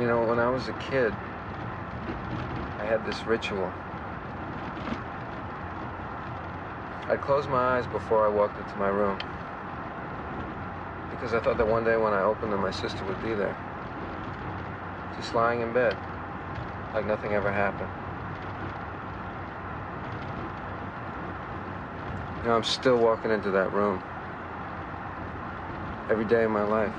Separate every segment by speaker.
Speaker 1: You know, when I was a kid, I had this ritual. I'd close my eyes before I walked into my room. Because I thought that one day when I opened them, my sister would be there. Just lying in bed, like nothing ever happened. You know, I'm still walking into that room. Every day of my life.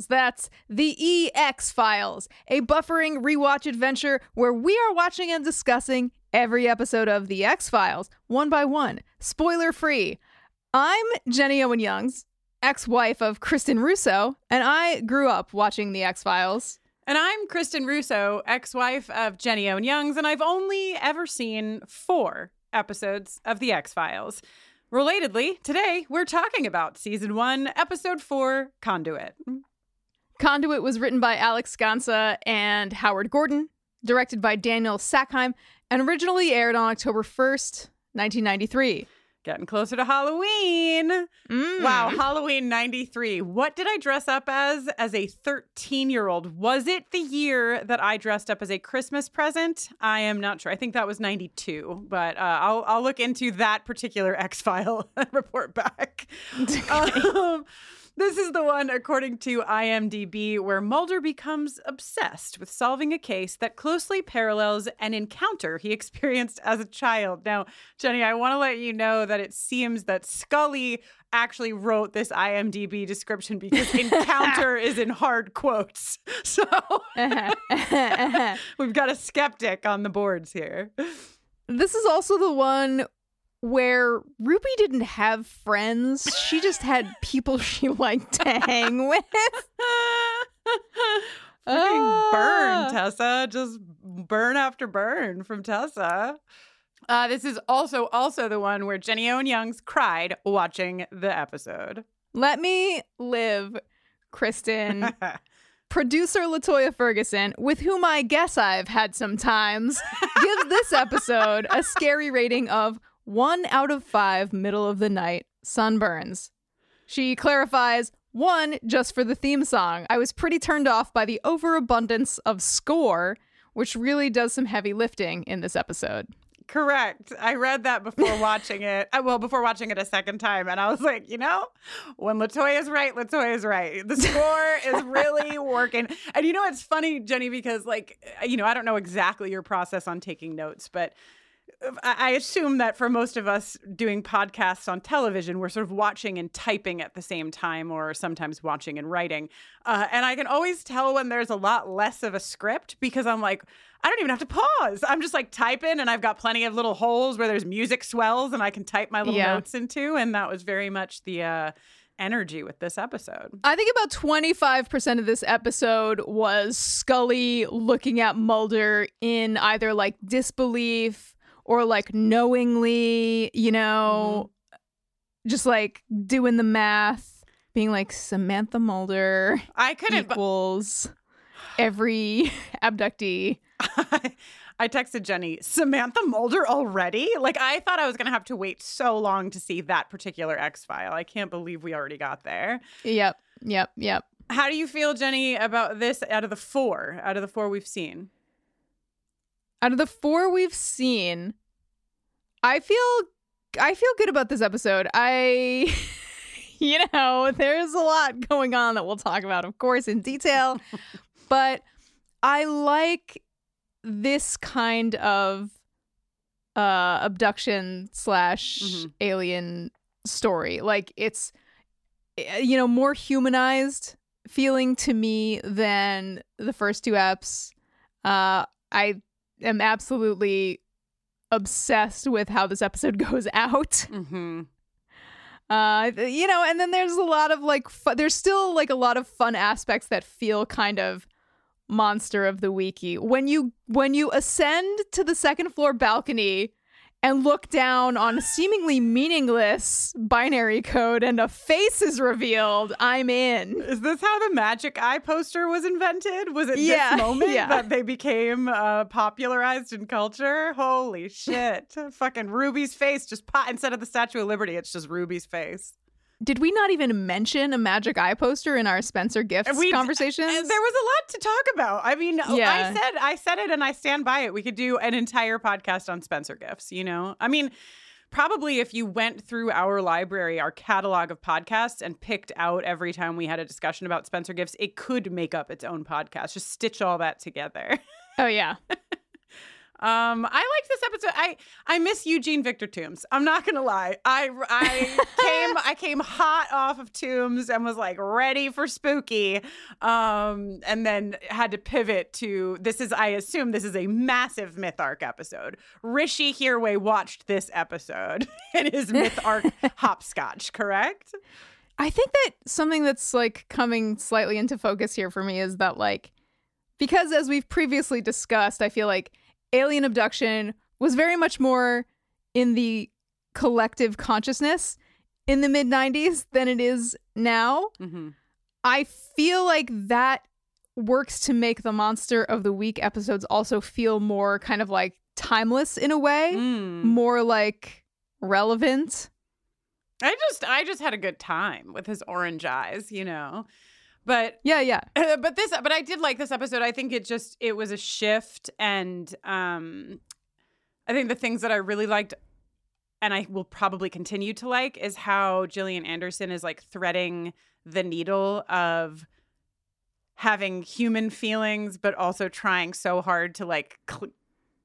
Speaker 2: Files. That's the EX Files, a buffering rewatch adventure where we are watching and discussing every episode of the X Files one by one, spoiler free. I'm Jenny Owen Youngs, ex wife of Kristin Russo, and I grew up watching the X Files.
Speaker 3: And I'm Kristin Russo, ex wife of Jenny Owen Youngs, and I've only ever seen four episodes of The X Files. Relatedly, today we're talking about season one, episode four, Conduit.
Speaker 2: Conduit was written by Alex Gansa and Howard Gordon, directed by Daniel Sackheim, and originally aired on October 1st, 1993.
Speaker 3: Getting closer to Halloween.
Speaker 2: Mm.
Speaker 3: Wow, Halloween 93. What did I dress up as as a 13 year old? Was it the year that I dressed up as a Christmas present? I am not sure. I think that was 92, but uh, I'll, I'll look into that particular X file and report back. Um, this is the one, according to IMDb, where Mulder becomes obsessed with solving a case that closely parallels an encounter he experienced as a child. Now, Jenny, I want to let you know that it seems that Scully actually wrote this IMDb description because encounter is in hard quotes. So we've got a skeptic on the boards here.
Speaker 2: This is also the one where Ruby didn't have friends. She just had people she liked to hang with.
Speaker 3: Fucking burn,
Speaker 2: Ah.
Speaker 3: Tessa. Just burn after burn from Tessa. Uh, this is also also the one where Jenny Owen Youngs cried watching the episode.
Speaker 2: Let me live, Kristin. Producer LaToya Ferguson, with whom I guess I've had some times, gives this episode a scary rating of one out of five middle of the night sunburns. She clarifies one just for the theme song. I was pretty turned off by the overabundance of score, which really does some heavy lifting in this episode.
Speaker 3: Correct. I read that before watching it. uh, Well, before watching it a second time, and I was like, you know, when LaToya is right, LaToya is right. The score is really working. And you know, it's funny, Jenny, because like, uh, you know, I don't know exactly your process on taking notes, but I assume that for most of us doing podcasts on television, we're sort of watching and typing at the same time, or sometimes watching and writing. Uh, and I can always tell when there's a lot less of a script because I'm like, I don't even have to pause. I'm just like typing, and I've got plenty of little holes where there's music swells, and I can type my little
Speaker 2: Yeah.
Speaker 3: notes into. And that was very much the uh, energy with this episode.
Speaker 2: I think about 25% of this episode was Scully looking at Mulder in either like disbelief or like knowingly, you know, mm-hmm. just like doing the math, being like Samantha Mulder
Speaker 3: I couldn't.
Speaker 2: equals every abductee.
Speaker 3: I texted Jenny, Samantha Mulder already? Like, I thought I was going to have to wait so long to see that particular X file. I can't believe we already got there.
Speaker 2: Yep, yep, yep.
Speaker 3: How do you feel, Jenny, about this out of the four, out of the four we've seen?
Speaker 2: Out of the four we've seen, I feel I feel good about this episode. I you know, there's a lot going on that we'll talk about, of course, in detail. but I like this kind of uh abduction slash
Speaker 3: Mhm.
Speaker 2: alien story. Like it's eh, you know, more humanized feeling to me than the first two eps. Uh I am absolutely obsessed with how this episode goes out.
Speaker 3: Mm-hmm.
Speaker 2: Uh, you know, and then there's a lot of like, fu- there's still like a lot of fun aspects that feel kind of monster of the weeky. When you when you ascend to the second floor balcony and look down on a seemingly meaningless binary code and a face is revealed, I'm in.
Speaker 3: Is this how the Magic Eye poster was invented? Was it
Speaker 2: Yeah,
Speaker 3: this moment
Speaker 2: yeah.
Speaker 3: that they became uh, popularized in culture? Holy shit. Fucking Ruby's face just pop instead of the Statue of Liberty, it's just Ruby's face.
Speaker 2: Did we not even mention a magic eye poster in our Spencer Gifts
Speaker 3: We-
Speaker 2: conversations?
Speaker 3: Uh, There was a lot to talk about. I mean, oh,
Speaker 2: Yeah.
Speaker 3: I said I said it and I stand by it. We could do an entire podcast on Spencer gifts, you know? I mean, probably if you went through our library, our catalog of podcasts and picked out every time we had a discussion about Spencer gifts, it could make up its own podcast. Just stitch all that together.
Speaker 2: oh yeah.
Speaker 3: Um, I liked this episode. I I miss Eugene Victor Tooms. I'm not gonna lie. I I came I came hot off of Tooms and was like ready for spooky. Um, and then had to pivot to this is I assume this is a massive myth arc episode. Rishi Hirway watched this episode in his myth arc hopscotch, correct?
Speaker 2: I think that something that's like coming slightly into focus here for me is that like because as we've previously discussed, I feel like alien abduction was very much more in the collective consciousness in the mid 90s than it is now.
Speaker 3: Mm-hmm.
Speaker 2: I feel like that works to make the monster of the week episodes also feel more kind of like timeless in a way,
Speaker 3: Mm.
Speaker 2: more like relevant.
Speaker 3: I just I just had a good time with his orange eyes, you know. But
Speaker 2: Yeah, yeah.
Speaker 3: But this but i did like this episode i think it just it was a shift and um i think the things that i really liked and i will probably continue to like is how gillian anderson is like threading the needle of having human feelings but also trying so hard to like cl-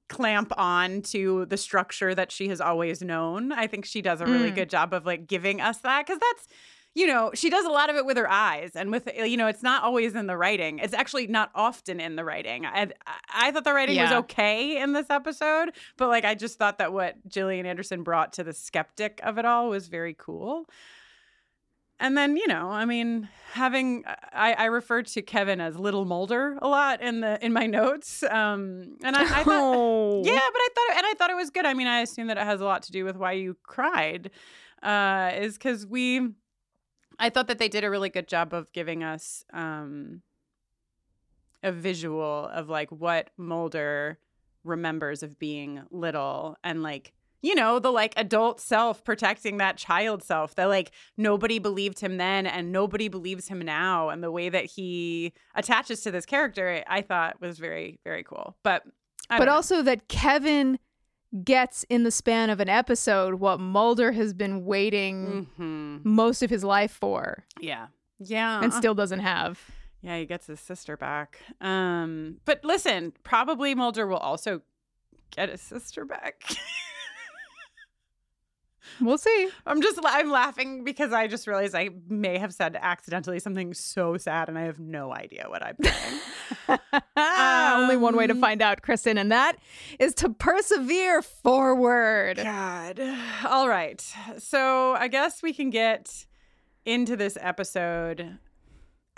Speaker 3: clamp on to the structure that she has always known i think she does a really
Speaker 2: Mm.
Speaker 3: good job of like giving us that because that's you know, she does a lot of it with her eyes and with, you know, it's not always in the writing. It's actually not often in the writing. I, I thought the writing was okay in this episode, but like, I just thought that what Gillian Anderson brought to the skeptic of it all was very cool. And then, you know, I mean, having I, I refer to Kevin as Little Mulder a lot in the in my notes, um, and I, I thought,
Speaker 2: Oh.
Speaker 3: yeah, but I thought, and I thought it was good. I mean, I assume that it has a lot to do with why you cried, uh, is because we, I thought that they did a really good job of giving us um, a visual of like what Mulder remembers of being little and like you know the like adult self protecting that child self that like nobody believed him then and nobody believes him now and the way that he attaches to this character i thought was very very cool but I
Speaker 2: but
Speaker 3: know.
Speaker 2: also that Kevin gets in the span of an episode what Mulder has been waiting
Speaker 3: Mhm.
Speaker 2: most of his life for
Speaker 3: yeah yeah
Speaker 2: and still doesn't have.
Speaker 3: Yeah, he gets his sister back. Um, but listen, probably Mulder will also get his sister back.
Speaker 2: We'll see.
Speaker 3: I'm just I'm laughing because I just realized I may have said accidentally something so sad and I have no idea what I'm saying.
Speaker 2: Only one way to
Speaker 3: Um,
Speaker 2: find out, Kristin, and that is to persevere forward.
Speaker 3: God. All right. So I guess we can get into this episode.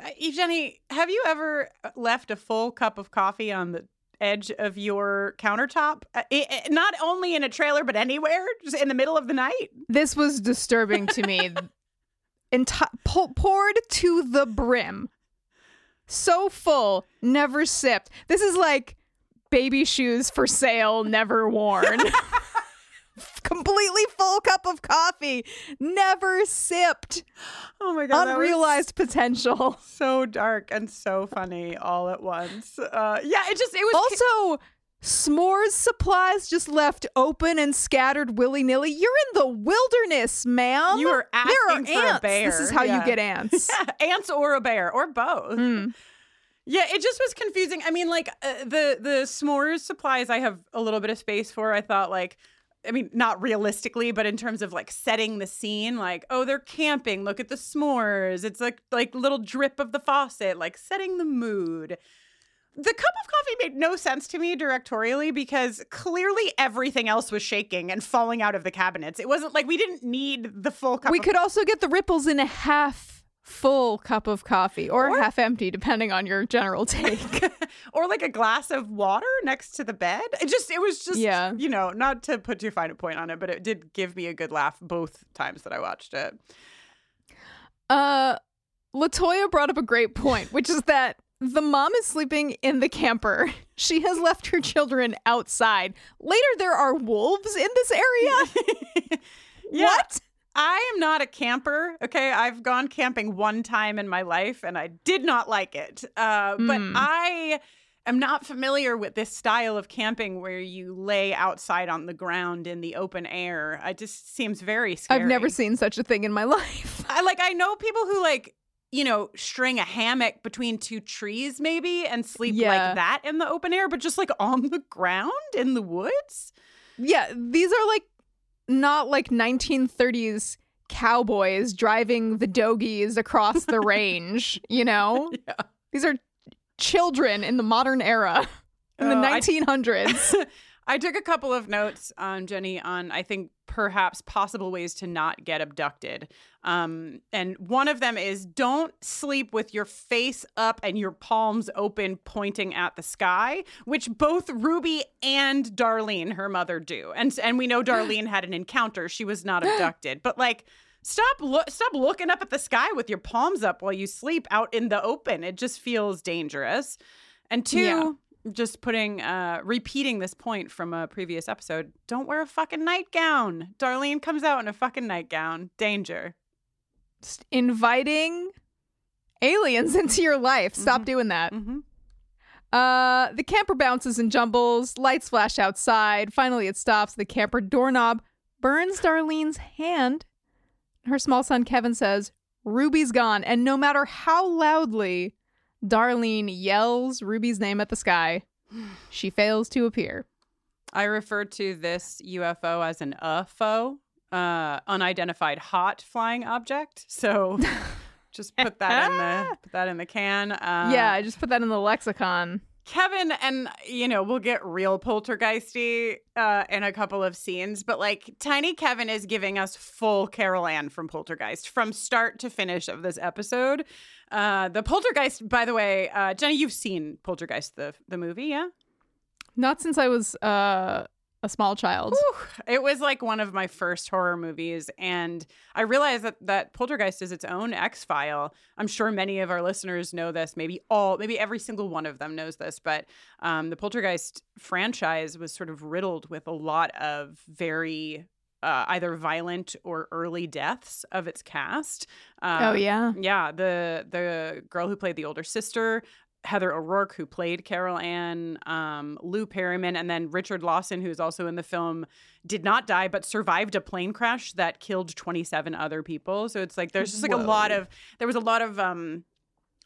Speaker 3: Uh, Jenny, have you ever left a full cup of coffee on the edge of your countertop? Uh, i- i- not only in a trailer, but anywhere, just in the middle of the night?
Speaker 2: This was disturbing to me. Enti- pou- poured to the brim. So full, never sipped. This is like baby shoes for sale, never worn. Completely full cup of coffee, never sipped.
Speaker 3: Oh my God.
Speaker 2: Unrealized potential.
Speaker 3: So dark and so funny all at once. Uh, yeah, it just, it was.
Speaker 2: Also, s'mores supplies just left open and scattered willy nilly. You're in the wilderness, ma'am.
Speaker 3: You were
Speaker 2: there are
Speaker 3: asking for a
Speaker 2: ants.
Speaker 3: bear.
Speaker 2: This is how
Speaker 3: Yeah.
Speaker 2: you get ants.
Speaker 3: ants or a bear or both.
Speaker 2: Mm.
Speaker 3: Yeah, it just was confusing. I mean, like uh, the the s'mores supplies, I have a little bit of space for. I thought, like, I mean, not realistically, but in terms of like setting the scene, like, oh, they're camping. Look at the s'mores. It's like like little drip of the faucet, like setting the mood. The cup of coffee made no sense to me directorially because clearly everything else was shaking and falling out of the cabinets. It wasn't like we didn't need the full cup.
Speaker 2: we
Speaker 3: of
Speaker 2: could also get the ripples in a half full cup of coffee or,
Speaker 3: Or-
Speaker 2: half empty, depending on your general take.
Speaker 3: or like a glass of water next to the bed. It just it was just
Speaker 2: Yeah.
Speaker 3: you know, not to put too fine a point on it, but it did give me a good laugh both times that I watched it.
Speaker 2: uh, LaToya brought up a great point, which is that the mom is sleeping in the camper. She has left her children outside. Later, there are wolves in this area.
Speaker 3: Yeah.
Speaker 2: What?
Speaker 3: I am not a camper. Okay, I've gone camping one time in my life and I did not like it. Uh, But
Speaker 2: Mm.
Speaker 3: I am not familiar with this style of camping where you lay outside on the ground in the open air. It just seems very scary.
Speaker 2: I've never seen such a thing in my life.
Speaker 3: I like I know people who like you know string a hammock between two trees maybe and sleep
Speaker 2: Yeah.
Speaker 3: like that in the open air but just like on the ground in the woods
Speaker 2: Yeah, these are like not like 1930s cowboys driving the dogies across the range, you know?
Speaker 3: Yeah.
Speaker 2: These are children in the modern era, in the
Speaker 3: Oh, I-
Speaker 2: 1900s.
Speaker 3: I took a couple of notes on Jenny on I think perhaps possible ways to not get abducted. Um, and one of them is don't sleep with your face up and your palms open pointing at the sky, which both Ruby and Darlene, her mother, do. And and we know Darlene had an encounter. She was not abducted. But like stop stop looking up at the sky with your palms up while you sleep out in the open. It just feels dangerous. And two,
Speaker 2: Yeah.
Speaker 3: Just putting uh repeating this point from a previous episode don't wear a fucking nightgown darlene comes out in a fucking nightgown danger
Speaker 2: Just inviting aliens into your life. Stop
Speaker 3: Mhm.
Speaker 2: doing that.
Speaker 3: mm-hmm.
Speaker 2: Uh, the camper bounces and jumbles. Lights flash outside. Finally, it stops. The camper doorknob burns Darlene's hand. Her small son Kevin says, "Ruby's gone." And no matter how loudly Darlene yells Ruby's name at the sky, she fails to appear.
Speaker 3: i refer to this ufo as an ufo uh unidentified hot flying object so just put that in the put that in the can uh,
Speaker 2: yeah, I just put that in the lexicon.
Speaker 3: Kevin and you know we'll get real poltergeisty uh, in a couple of scenes, but like Tiny Kevin is giving us full Carol Anne from Poltergeist from start to finish of this episode. Uh, the Poltergeist, by the way, uh, Jenny, you've seen Poltergeist the the movie, yeah?
Speaker 2: Not since I was uh, a small child.
Speaker 3: It was like one of my first horror movies, and I realized that that Poltergeist is its own X file. I'm sure many of our listeners know this. Maybe all, maybe every single one of them knows this. But um, the Poltergeist franchise was sort of riddled with a lot of very uh, either violent or early deaths of its cast. Uh,
Speaker 2: oh yeah.
Speaker 3: yeah, the the girl who played the older sister, Heather O'Rourke, who played Carol Anne, um, Lou Perryman, and then Richard Lawson, who's also in the film, did not die but survived a plane crash that killed 27 other people. So it's like there's just like a lot of there was a lot of um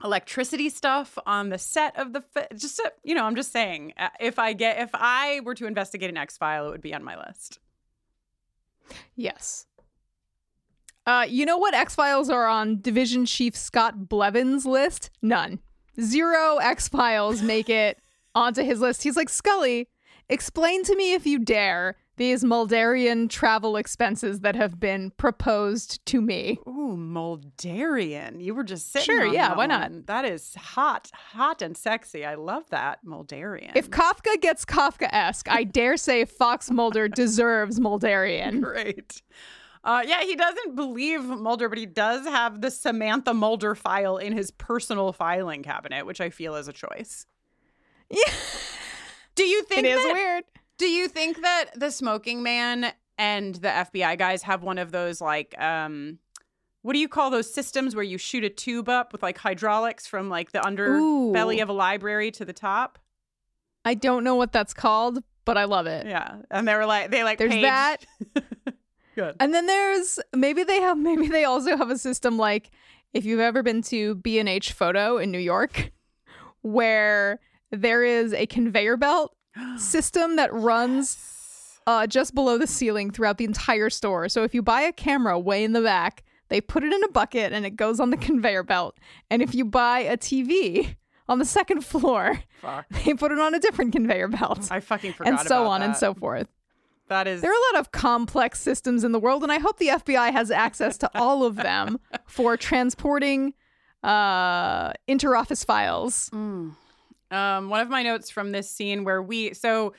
Speaker 3: electricity stuff on the set of the fi- just uh, you know i'm just saying uh, if i get if i were to investigate an x file it would be on my list
Speaker 2: Yes. Uh, you know what X Files are on Division Chief Scott Blevins' list? None. Zero X Files make it onto his list. He's like, Scully, explain to me if you dare these Muldarian travel expenses that have been proposed to me.
Speaker 3: Ooh, Muldarian. You were just sitting
Speaker 2: Sure, yeah,
Speaker 3: that
Speaker 2: why not?
Speaker 3: one. That is hot, hot and sexy. I love that, Muldarian.
Speaker 2: If Kafka gets Kafka esque, I dare say Fox Mulder deserves Muldarian.
Speaker 3: Great. Uh, yeah, he doesn't believe Mulder, but he does have the Samantha Mulder file in his personal filing cabinet, which I feel is a choice.
Speaker 2: Yeah.
Speaker 3: Do you think
Speaker 2: It is
Speaker 3: that,
Speaker 2: weird.
Speaker 3: Do you think that the smoking man and the FBI guys have one of those like um what do you call those systems where you shoot a tube up with like hydraulics from like the underbelly
Speaker 2: Ooh.
Speaker 3: of a library to the top?
Speaker 2: I don't know what that's called, but I love it.
Speaker 3: Yeah. And they were like they like
Speaker 2: There's
Speaker 3: paged-
Speaker 2: that.
Speaker 3: Good.
Speaker 2: And then there's maybe they have maybe they also have a system like if you've ever been to B&H Photo in New York where there is a conveyor belt system that runs uh, just below the ceiling throughout the entire store. So if you buy a camera way in the back, they put it in a bucket and it goes on the conveyor belt. And if you buy a TV on the second floor,
Speaker 3: Fuck.
Speaker 2: they put it on a different conveyor belt.
Speaker 3: I fucking forgot
Speaker 2: and so on and so forth.
Speaker 3: That is
Speaker 2: There are a lot of complex systems in the world, and I hope the FBI has access to all of them for transporting uh, interoffice files.
Speaker 3: Mm. Um, one of my notes from this scene where we so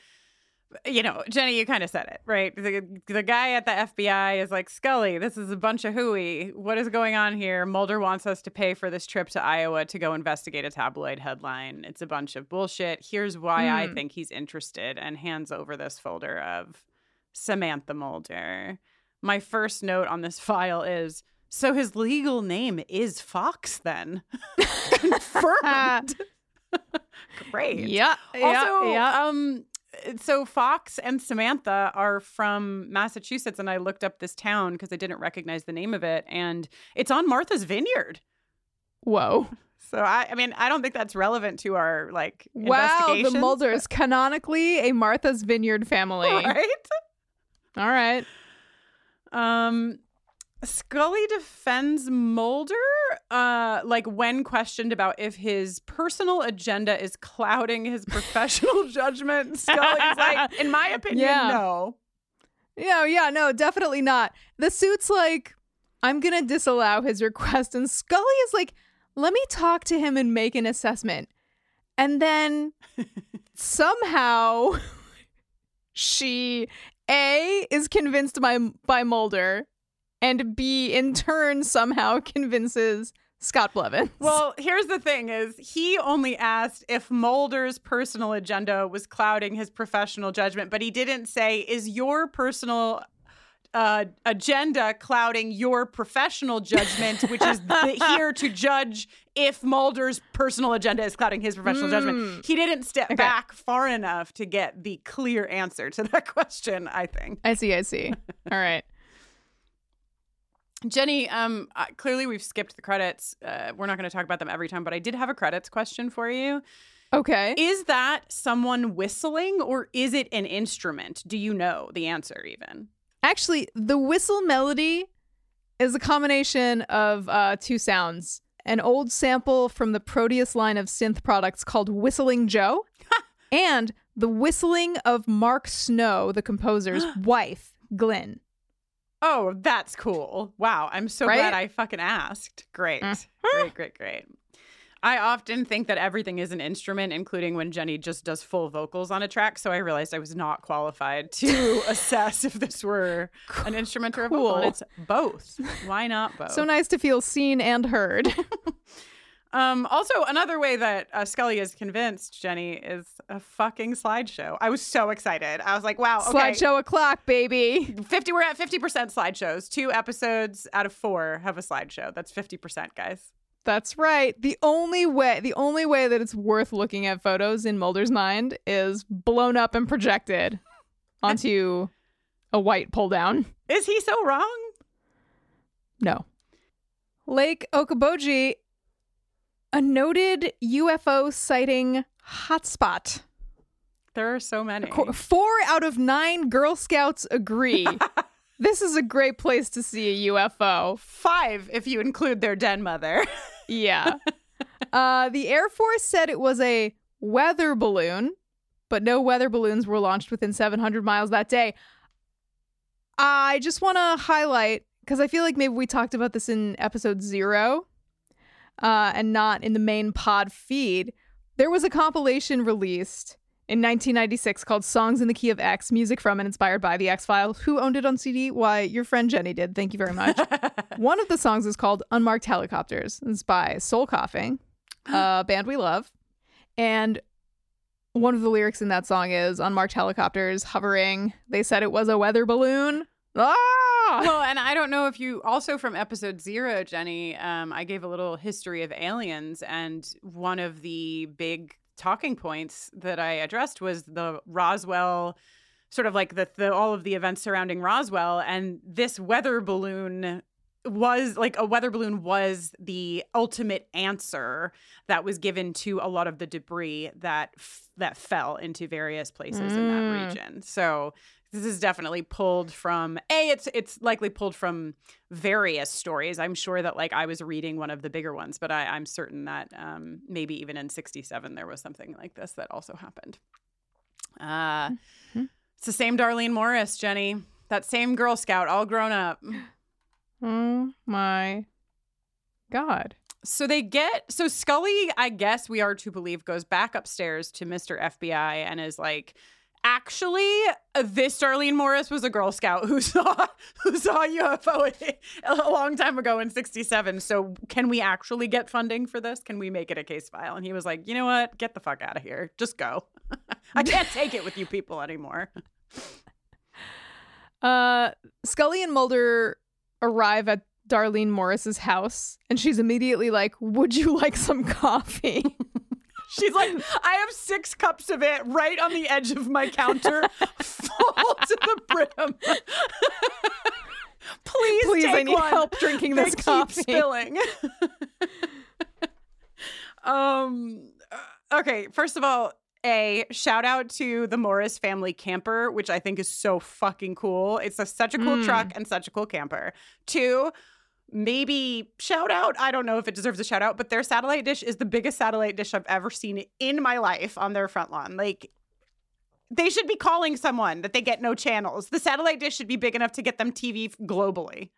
Speaker 3: you know, Jenny, you kind of said it, right? The, the guy at the FBI is like, Scully, this is a bunch of hooey. What is going on here? Mulder wants us to pay for this trip to Iowa to go investigate a tabloid headline. It's a bunch of bullshit. Here's why I
Speaker 2: Hmm.
Speaker 3: think he's interested, and hands over this folder of Samantha Mulder. My first note on this file is so his legal name is Fox, then. Confirmed. Great.
Speaker 2: Yeah,
Speaker 3: Also,
Speaker 2: yeah, yeah.
Speaker 3: um, so Fox and Samantha are from Massachusetts, and I looked up this town because I didn't recognize the name of it, and it's on Martha's Vineyard.
Speaker 2: Whoa!
Speaker 3: So I, I mean, I don't think that's relevant to our like
Speaker 2: Wow, the Mulders canonically a Martha's Vineyard family.
Speaker 3: right?
Speaker 2: All right.
Speaker 3: Um, Scully defends Mulder, uh, like when questioned about if his personal agenda is clouding his professional judgment. Scully's like, in my opinion,
Speaker 2: Yeah.
Speaker 3: no.
Speaker 2: Yeah, yeah, no, definitely not. The suit's like, I'm gonna disallow his request, and Scully is like, let me talk to him and make an assessment. And then somehow she A is convinced by by Mulder, and B in turn somehow convinces Scott Blevins.
Speaker 3: Well, here's the thing is he only asked if Mulder's personal agenda was clouding his professional judgment, but he didn't say, is your personal uh, agenda clouding your professional judgment, which is the, here to judge if Mulder's personal agenda is clouding his professional judgment. He didn't step
Speaker 2: Okay.
Speaker 3: back far enough to get the clear answer to that question, I think.
Speaker 2: I see, I see. All right.
Speaker 3: Jenny, um, clearly we've skipped the credits. Uh, we're not going to talk about them every time, but I did have a credits question for you.
Speaker 2: Okay.
Speaker 3: Is that someone whistling or is it an instrument? Do you know the answer even?
Speaker 2: Actually, the whistle melody is a combination of uh, two sounds. An old sample from the Proteus line of synth products called Whistling Joe, and the whistling of Mark Snow, the composer's wife, Glyn.
Speaker 3: Oh, that's cool. Wow. I'm so
Speaker 2: Right?
Speaker 3: glad I fucking asked. Great. Mm-hmm. Great, great, great. I often think that everything is an instrument, including when Jenny just does full vocals on a track. So I realized I was not qualified to assess if this were an instrument or a vocal. And
Speaker 2: Cool.
Speaker 3: it's both. Why not both?
Speaker 2: So nice to feel seen and heard.
Speaker 3: Um, also, another way that uh, Scully is convinced Jenny is a fucking slideshow. I was so excited. I was like, wow, okay.
Speaker 2: Slideshow o'clock, baby.
Speaker 3: 50 we're at 50% slideshows. Two episodes out of 4 have a slideshow. That's 50%, guys.
Speaker 2: That's right. The only way the only way that it's worth looking at photos in Mulder's mind is blown up and projected onto a white pull down.
Speaker 3: Is he so wrong?
Speaker 2: No. Lake Okoboji a noted UFO sighting hotspot.
Speaker 3: There are so many.
Speaker 2: Four out of nine Girl Scouts agree. this is a great place to see a UFO.
Speaker 3: Five, if you include their den mother.
Speaker 2: Yeah. uh, the Air Force said it was a weather balloon, but no weather balloons were launched within 700 miles that day. I just want to highlight because I feel like maybe we talked about this in episode zero uh, and not in the main pod feed. There was a compilation released in 1996 called Songs in the Key of X Music from and Inspired by the X Files. Who owned it on CD? Why, your friend Jenny did. Thank you very much. One of the songs is called Unmarked Helicopters. It's by Soul Coughing, a band we love. And one of the lyrics in that song is Unmarked Helicopters hovering. They said it was a weather balloon. Ah!
Speaker 3: Well, and I don't know if you also from episode zero, Jenny, um, I gave a little history of aliens, and one of the big talking points that I addressed was the Roswell sort of like the, the all of the events surrounding Roswell and this weather balloon was like a weather balloon was the ultimate answer that was given to a lot of the debris that f- that fell into various places in that
Speaker 2: Mm.
Speaker 3: region. So this is definitely pulled from a it's it's likely pulled from various stories i'm sure that like i was reading one of the bigger ones but I, i'm certain that um, maybe even in 67 there was something like this that also happened uh,
Speaker 2: Mhm.
Speaker 3: it's the same darlene morris jenny that same girl scout all grown up
Speaker 2: Oh my God.
Speaker 3: So they get so Scully, I guess we are to believe, goes back upstairs to Mr. FBI and is like, actually, this Darlene Morris was a Girl Scout who saw who saw UFO a long time ago in '67. So can we actually get funding for this? Can we make it a case file? And he was like, you know what? Get the fuck out of here. Just go. I can't take it with you people anymore.
Speaker 2: Uh, Scully and Mulder arrive at Darlene Morris's house, and she's immediately like, "Would you like some coffee?"
Speaker 3: She's like, I have six cups of it right on the edge of my counter, full to the brim. Please,
Speaker 2: Please,
Speaker 3: take
Speaker 2: I need
Speaker 3: one.
Speaker 2: help drinking
Speaker 3: They
Speaker 2: this
Speaker 3: keep
Speaker 2: coffee.
Speaker 3: spilling. um. uh, Okay. First of all, a shout out to the Morris family camper, which I think is so fucking cool. It's a, such a cool
Speaker 2: Mm.
Speaker 3: truck and such a cool camper. Two, maybe shout out. I don't know if it deserves a shout out, but their satellite dish is the biggest satellite dish I've ever seen in my life on their front lawn. Like, they should be calling someone that they get no channels. The satellite dish should be big enough to get them TV globally.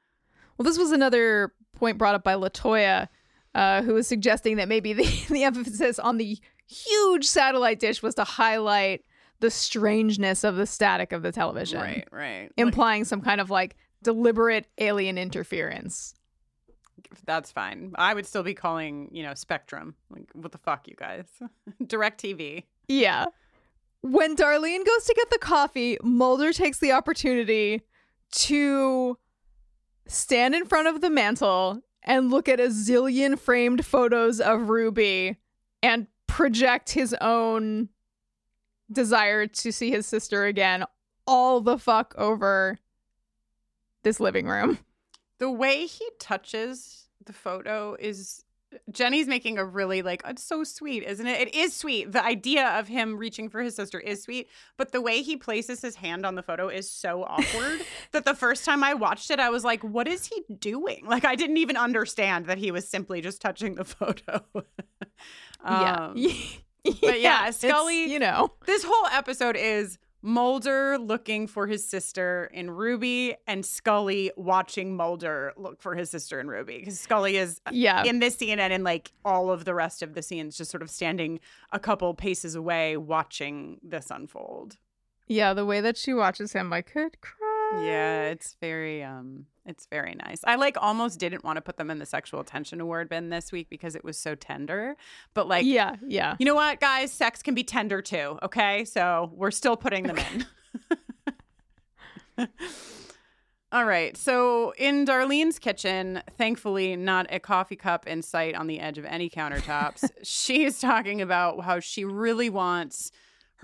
Speaker 2: Well, this was another point brought up by LaToya, uh, who was suggesting that maybe the, the emphasis on the huge satellite dish was to highlight the strangeness of the static of the television,
Speaker 3: right. Right.
Speaker 2: Implying some kind of like deliberate alien interference.
Speaker 3: That's fine. I would still be calling, you know, Spectrum. Like, what the fuck, you guys? DirecTV.
Speaker 2: Yeah. When Darlene goes to get the coffee, Mulder takes the opportunity to stand in front of the mantle and look at a zillion framed photos of Ruby and project his own desire to see his sister again all the fuck over this living room.
Speaker 3: The way he touches the photo is Jenny's making a really like it's so sweet, isn't it? It is sweet. The idea of him reaching for his sister is sweet, but the way he places his hand on the photo is so awkward that the first time I watched it, I was like, "What is he doing?" Like I didn't even understand that he was simply just touching the photo. Um,
Speaker 2: but
Speaker 3: yeah, Scully-
Speaker 2: you know.
Speaker 3: this whole episode is Mulder looking for his sister in Ruby and Scully watching Mulder look for his sister in Ruby because Scully is uh,
Speaker 2: Yeah.
Speaker 3: in this scene and in like all of the rest of the scenes just sort of standing a couple paces away watching this unfold.
Speaker 2: Yeah, the way that she watches him, I could cry.
Speaker 3: Yeah, it's very um it's very nice. I like almost didn't want to put them in the sexual attention award bin this week because it was so tender. But like
Speaker 2: yeah, yeah.
Speaker 3: You know what, guys? Sex can be tender too, okay? So we're still putting them in. All right. So in Darlene's kitchen, thankfully not a coffee cup in sight on the edge of any countertops, she's talking about how she really wants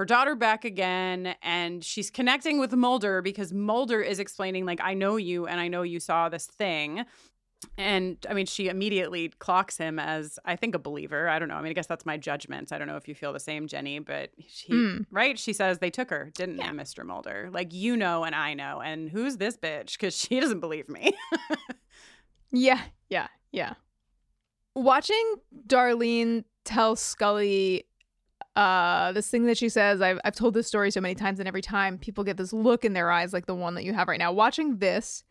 Speaker 3: her daughter back again and she's connecting with Mulder because Mulder is explaining like I know you and I know you saw this thing and I mean, she immediately clocks him as I think a believer. I don't know. I mean, I guess that's my judgment. I don't know if you feel the same, Jenny, but she,
Speaker 2: Mm.
Speaker 3: right? She says they took her, didn't
Speaker 2: Yeah.
Speaker 3: they, Mr. Mulder? Like you know, and I know, and who's this bitch? Because she doesn't believe me.
Speaker 2: Yeah, yeah, yeah. Watching Darlene tell Scully uh this thing that she says, I've I've told this story so many times, and every time people get this look in their eyes like the one that you have right now. Watching this,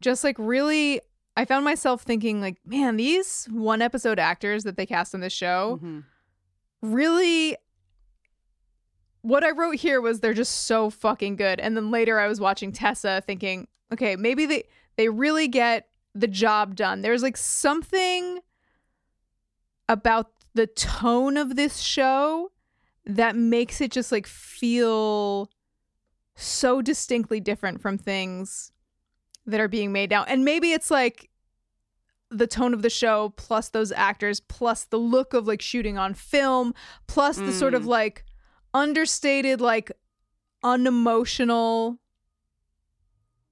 Speaker 2: just like really I found myself thinking, like, man, these one episode actors that they cast on this show
Speaker 3: Mhm.
Speaker 2: really what I wrote here was they're just so fucking good. And then later I was watching Tessa thinking, okay, maybe they they really get the job done. There's like something about the tone of this show that makes it just like feel so distinctly different from things that are being made now. And maybe it's like the tone of the show plus those actors plus the look of like shooting on film plus the sort of
Speaker 3: Mm.
Speaker 2: like understated like unemotional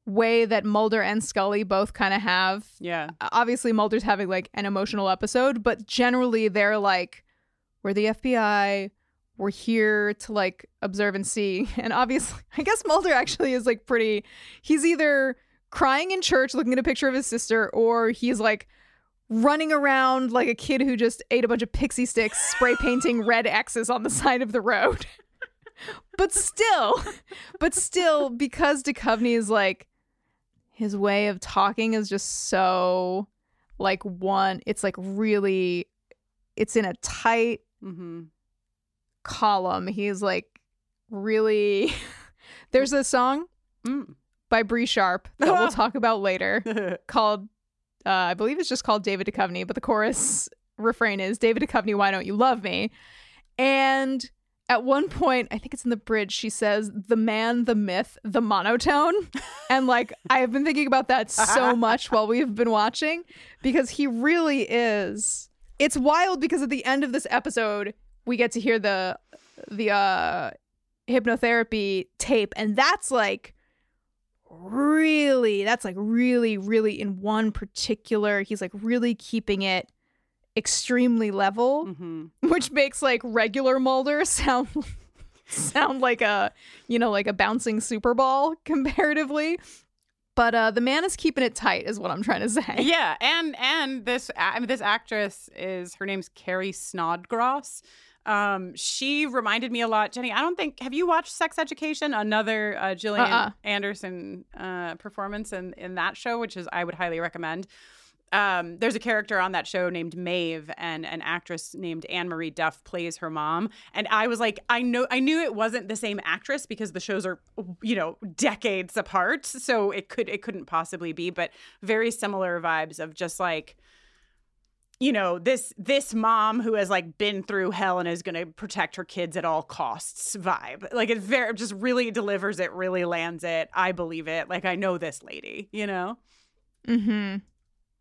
Speaker 2: way that Mulder and Scully both kind of have
Speaker 3: Yeah.
Speaker 2: obviously Mulder's having like an emotional episode, but generally they're like, we're the FBI. We're here to like observe and see. And obviously, I guess Mulder actually is like pretty, he's either crying in church looking at a picture of his sister, or he's like running around like a kid who just ate a bunch of pixie sticks, spray painting red X's on the side of the road. but still, but still, because Duchovny is like, his way of talking is just so like one it's like really it's in a tight
Speaker 3: Mm-hmm.
Speaker 2: Column he's like really there's a song
Speaker 3: Mm.
Speaker 2: by Bree Sharp that we'll talk about later called uh, I believe it's just called David Duchovny but the chorus refrain is David Duchovny why don't you love me and at one point I think it's in the bridge she says the man the myth the monotone and like I have been thinking about that so much while we've been watching because he really is it's wild because at the end of this episode we get to hear the the uh hypnotherapy tape and that's like really that's like really really in one particular he's like really keeping it extremely level
Speaker 3: hmm
Speaker 2: which makes like regular Mulder sound sound like a you know like a bouncing super ball comparatively. But uh the man is keeping it tight is what i'm trying to say.
Speaker 3: Yeah, and and this I mean, this actress is her name's Carrie Snodgress. Um, she reminded me a lot, Jenny. I don't think have you watched Sex Education? Another uh, Gillian
Speaker 2: Uh-uh.
Speaker 3: Anderson uh, performance in in that show, which is I would highly recommend. Um, there's a character on that show named Maeve, and an actress named Anne Marie Duff plays her mom. And I was like, I know, I knew it wasn't the same actress because the shows are, you know, decades apart, so it could, it couldn't possibly be. But very similar vibes of just like, you know, this this mom who has like been through hell and is going to protect her kids at all costs vibe. Like it very just really delivers it, really lands it. I believe it. Like I know this lady, you know
Speaker 2: mm-hmm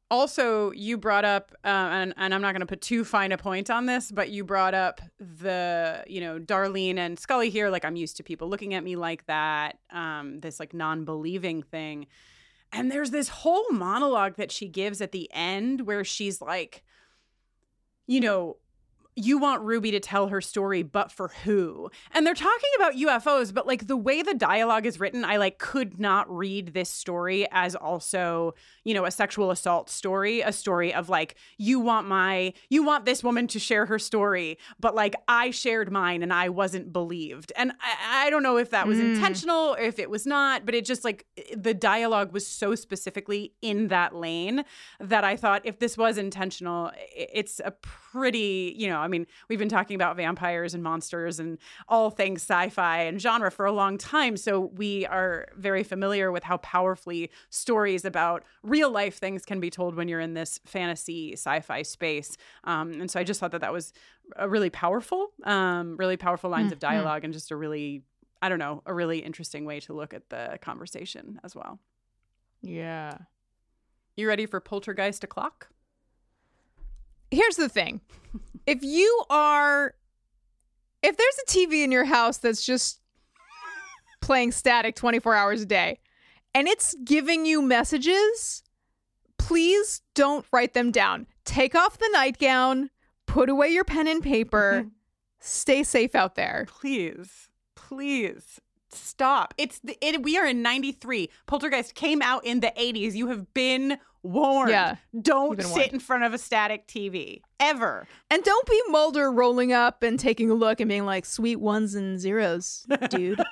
Speaker 3: also you brought up uh, and, and i'm not going to put too fine a point on this but you brought up the you know darlene and scully here like i'm used to people looking at me like that um, this like non-believing thing and there's this whole monologue that she gives at the end where she's like you know you want Ruby to tell her story, but for who? And they're talking about UFOs, but like the way the dialogue is written, I like could not read this story as also, you know, a sexual assault story, a story of like, you want my, you want this woman to share her story, but like I shared mine and I wasn't believed. And I, I don't know if that was
Speaker 2: Mm.
Speaker 3: intentional or if it was not, but it just like the dialogue was so specifically in that lane that I thought if this was intentional, it's a pretty, you know, I mean, we've been talking about vampires and monsters and all things sci fi and genre for a long time. So we are very familiar with how powerfully stories about real life things can be told when you're in this fantasy sci fi space. Um, and so I just thought that that was a really powerful, um, really powerful lines of
Speaker 2: Mhm.
Speaker 3: dialogue and just a really, I don't know, a really interesting way to look at the conversation as well.
Speaker 2: yeah
Speaker 3: You ready for Poltergeist o'clock?
Speaker 2: here's the thing if you are if there's a tv in your house that's just playing static 24 hours a day and it's giving you messages please don't write them down. Take off the nightgown, put away your pen and paper. Mm-hmm. Stay safe out there.
Speaker 3: Please, please stop. It's the, it, we are in 93. Poltergeist came out in the 80s. You have been warned.
Speaker 2: Yeah,
Speaker 3: Don't
Speaker 2: been
Speaker 3: sit
Speaker 2: warned.
Speaker 3: in front of a static TV ever.
Speaker 2: And don't be Mulder rolling up and taking a look and being like, sweet ones and zeros, dude.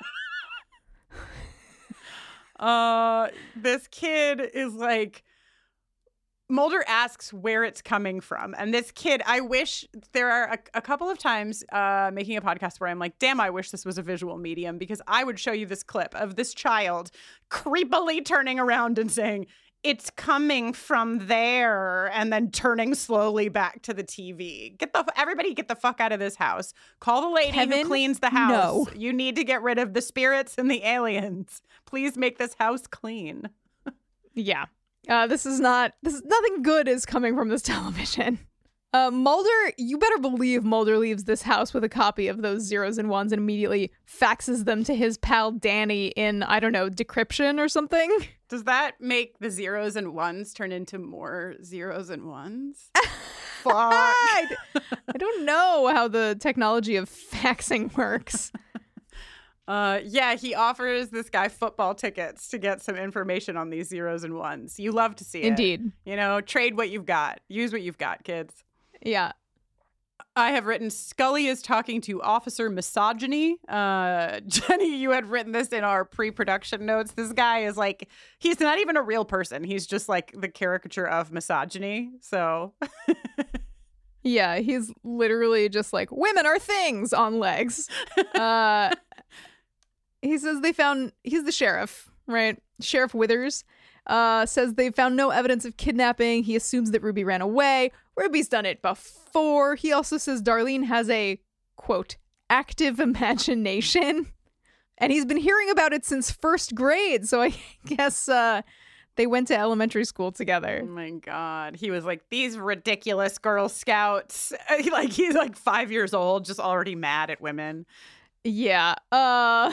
Speaker 3: Uh, this kid is like. Mulder asks where it's coming from. And this kid, I wish there are a, a couple of times uh, making a podcast where I'm like, damn, I wish this was a visual medium because I would show you this clip of this child creepily turning around and saying, it's coming from there and then turning slowly back to the TV. Get the everybody get the fuck out of this house. Call the lady
Speaker 2: Kevin,
Speaker 3: who cleans the house.
Speaker 2: no.
Speaker 3: You need to get rid of the spirits and the aliens. Please make this house clean.
Speaker 2: Yeah. Uh, this is not this is nothing good is coming from this television. Uh, Mulder, you better believe Mulder leaves this house with a copy of those zeros and ones and immediately faxes them to his pal Danny in, I don't know, decryption or something.
Speaker 3: Does that make the zeros and ones turn into more zeros and ones? Fuck.
Speaker 2: I don't know how the technology of faxing works.
Speaker 3: Uh, yeah, he offers this guy football tickets to get some information on these zeros and ones. You love to see it.
Speaker 2: Indeed.
Speaker 3: You know, trade what you've got. Use what you've got, kids.
Speaker 2: Yeah.
Speaker 3: I have written Scully is talking to Officer Misogyny. Uh, Jenny, you had written this in our pre production notes. This guy is like, he's not even a real person. He's just like the caricature of misogyny. So,
Speaker 2: Yeah, he's literally just like women are things on legs. Uh he says they found he's the sheriff, right? Sheriff Withers uh says they found no evidence of kidnapping. He assumes that Ruby ran away. Ruby's done it before. He also says Darlene has a quote active imagination. And he's been hearing about it since first grade, so I guess uh they went to elementary school together.
Speaker 3: oh my God. He was like, these ridiculous Girl Scouts. like, he's like five years old, just already mad at women.
Speaker 2: Yeah. Uh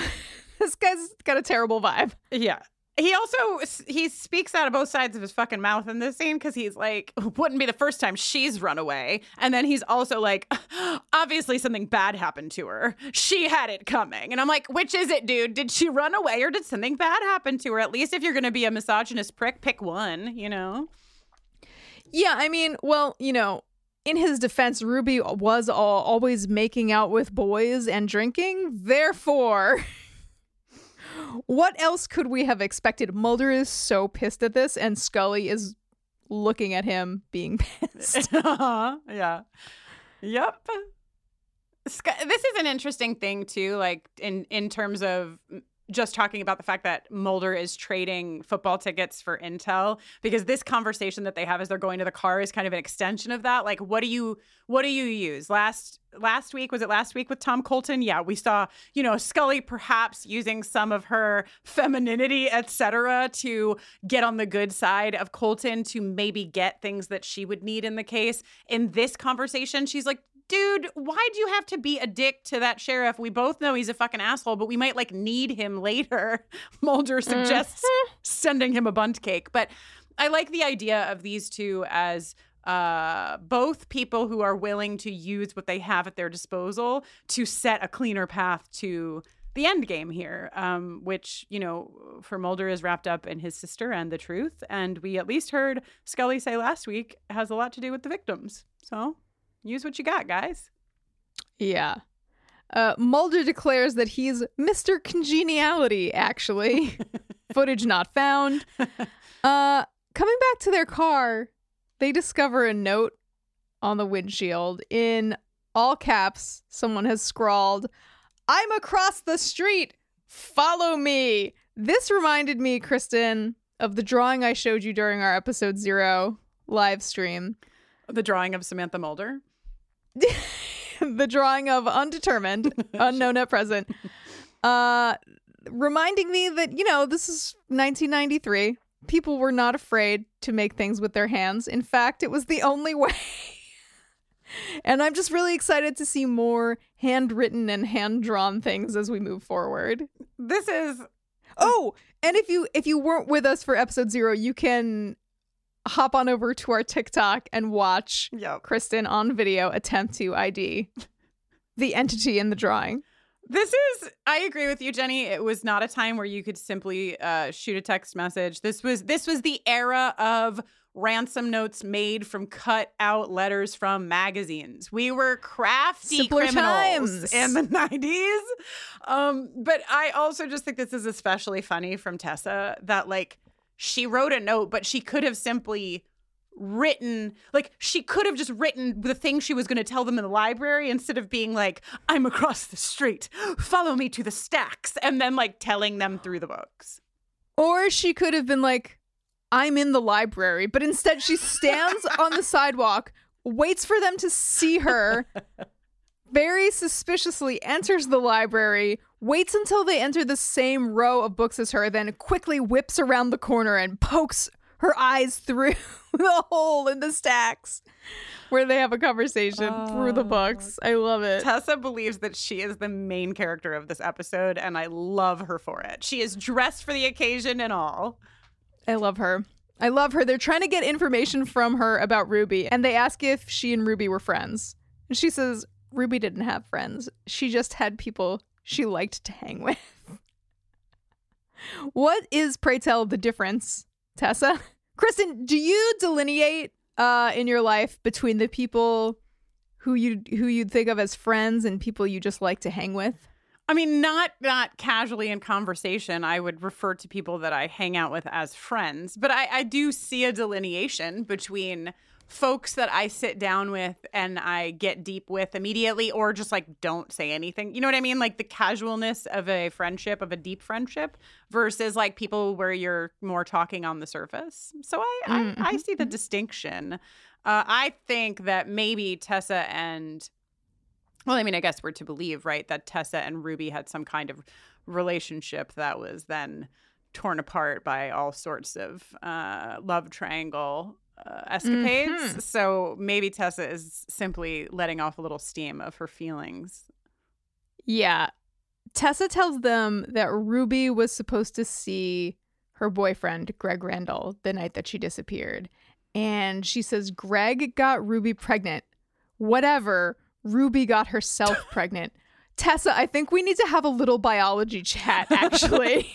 Speaker 2: this guy's got a terrible vibe.
Speaker 3: Yeah. He also he speaks out of both sides of his fucking mouth in this scene because he's like, wouldn't be the first time she's run away, and then he's also like, obviously something bad happened to her. She had it coming, and I'm like, which is it, dude? Did she run away or did something bad happen to her? At least if you're gonna be a misogynist prick, pick one. You know?
Speaker 2: Yeah, I mean, well, you know, in his defense, Ruby was all, always making out with boys and drinking. Therefore, what else could we have expected? Mulder is so pissed at this, and Scully is looking at him being pissed.
Speaker 3: yeah. Yep. This is an interesting thing too, like in in terms of just talking about the fact that Mulder is trading football tickets for intel because this conversation that they have as they're going to the car is kind of an extension of that. Like, what do you what do you use? Last last week was it last week with Tom Colton? Yeah, we saw you know Scully perhaps using some of her femininity, etc., to get on the good side of Colton to maybe get things that she would need in the case. In this conversation, she's like. Dude, why'd you have to be a dick to that sheriff? We both know he's a fucking asshole, but we might like need him later. Mulder suggests sending him a bunt cake. But I like the idea of these two as uh, both people who are willing to use what they have at their disposal to set a cleaner path to the end game here, um, which, you know, for Mulder is wrapped up in his sister and the truth. And we at least heard Scully say last week has a lot to do with the victims. So use what you got, guys.
Speaker 2: Yeah. Uh, Mulder declares that he's Mr. Congeniality, actually. Footage not found. Uh, coming back to their car, they discover a note on the windshield. In all caps, someone has scrawled, I'm across the street. Follow me. This reminded me, Kristin, of the drawing I showed you during our episode zero live stream.
Speaker 3: The drawing of Samantha Mulder.
Speaker 2: the drawing of undetermined, unknown at present, uh, reminding me that, you know, this is 1993. People were not afraid to make things with their hands. In fact, it was the only way. and I'm just really excited to see more handwritten and hand drawn things as we move forward.
Speaker 3: This is
Speaker 2: Oh, and if you if you weren't with us for episode 0, you can hop on over to our TikTok and watch
Speaker 3: Yep.
Speaker 2: Kristin on video attempt to ID the entity in the drawing.
Speaker 3: This is, I agree with you, Jenny. It was not a time where you could simply uh, shoot a text message. This was this was the era of ransom notes made from cut out letters from magazines. We were crafty
Speaker 2: Simpler
Speaker 3: criminals
Speaker 2: times.
Speaker 3: in the nineties. Um, but I also just think this is especially funny from Tessa that like she wrote a note, but she could have simply written like she could have just written the thing she was going to tell them in the library instead of being like i'm across the street. Follow me to the stacks and then like telling them through the books.
Speaker 2: Or she could have been like, I'm in the library, but instead she stands on the sidewalk, waits for them to see her, very suspiciously enters the library, waits until they enter the same row of books as her, then quickly whips around the corner and pokes her eyes through the hole in the stacks where they have a conversation through the oh, books. I love it.
Speaker 3: tessa believes that she is the main character of this episode and i love her for it she is dressed for the occasion and all
Speaker 2: I love her. I love her. They're trying to get information from her about Ruby, and they ask if she and Ruby were friends. And she says Ruby didn't have friends. She just had people she liked to hang with. what is, pray tell, the difference, Tessa? Kristin, do you delineate uh, in your life between the people who you who you'd think of as friends and people you just like to hang with?
Speaker 3: I mean, not not casually in conversation. I would refer to people that I hang out with as friends, but I, I do see a delineation between folks that I sit down with and I get deep with immediately, or just like don't say anything. You know what I mean? Like the casualness of a friendship, of a deep friendship, versus like people where you're more talking on the surface. So I I, I see the distinction. Uh, I think that maybe Tessa and well, I mean, I guess we're to believe, right, that Tessa and Ruby had some kind of relationship that was then torn apart by all sorts of uh, love triangle uh, escapades.
Speaker 2: Mhm.
Speaker 3: So maybe Tessa is simply letting off a little steam of her feelings.
Speaker 2: Yeah. Tessa tells them that Ruby was supposed to see her boyfriend, Greg Randall, the night that she disappeared. And she says Greg got Ruby pregnant. Whatever, Ruby got herself pregnant. Tessa, I think we need to have a little biology chat, actually.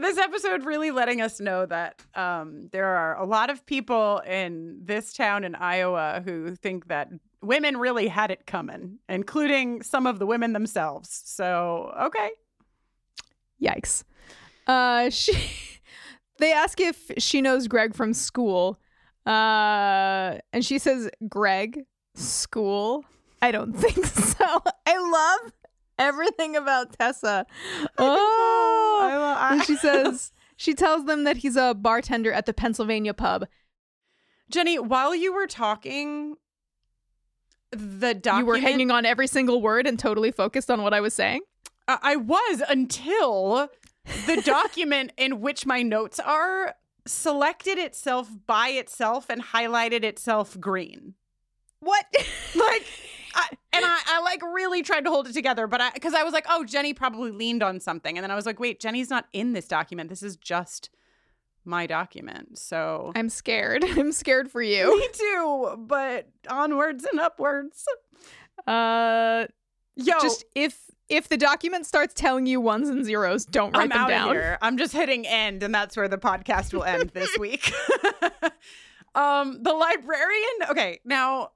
Speaker 3: This episode really letting us know that um, there are a lot of people in this town in Iowa who think that women really had it coming, including some of the women themselves. So, okay.
Speaker 2: Yikes. Uh, she, they ask if she knows Greg from school. Uh, and she says, Greg, school? I don't think so. I love everything about Tessa. Oh,
Speaker 3: I I-
Speaker 2: and she says, she tells them that he's a bartender at the Pennsylvania pub.
Speaker 3: Jenny, while you were talking, the document
Speaker 2: You were hanging on every single word and totally focused on what I was saying.
Speaker 3: I was until the document in which my notes are selected itself by itself and highlighted itself green.
Speaker 2: What?
Speaker 3: Like, I, and I, I like really tried to hold it together, but I because I was like, oh, Jenny probably leaned on something, and then I was like, wait, Jenny's not in this document. This is just my document. So
Speaker 2: I'm scared. I'm scared for you.
Speaker 3: me too, but onwards and upwards.
Speaker 2: Uh,
Speaker 3: Yo,
Speaker 2: just if if the document starts telling you ones and zeros, don't write
Speaker 3: I'm
Speaker 2: them
Speaker 3: out
Speaker 2: down.
Speaker 3: here. I'm just hitting end, and that's where the podcast will end this week. um, the librarian. Okay, now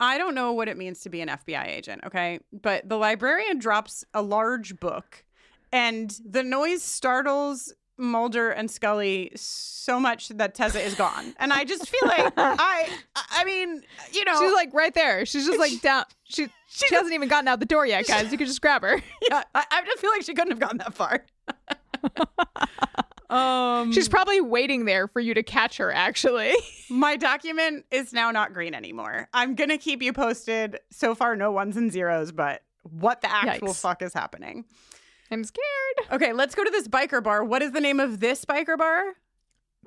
Speaker 3: I don't know what it means to be an FBI agent. Okay, but the librarian drops a large book, and the noise startles Mulder and Scully so much that Tessa is gone, and I just feel like I. I mean, you know,
Speaker 2: She's like right there. She's just like down. She she, hasn't even gotten out the door yet, guys. You could just grab her.
Speaker 3: yeah, I, I just feel like she couldn't have gotten that far. Um,
Speaker 2: She's probably waiting there for you to catch her. Actually,
Speaker 3: My document is now not green anymore. I'm gonna keep you posted. So far, no ones and zeros, but what the actual
Speaker 2: Yikes.
Speaker 3: fuck is happening?
Speaker 2: I'm scared.
Speaker 3: Okay, let's go to this biker bar. What is the name of this biker bar?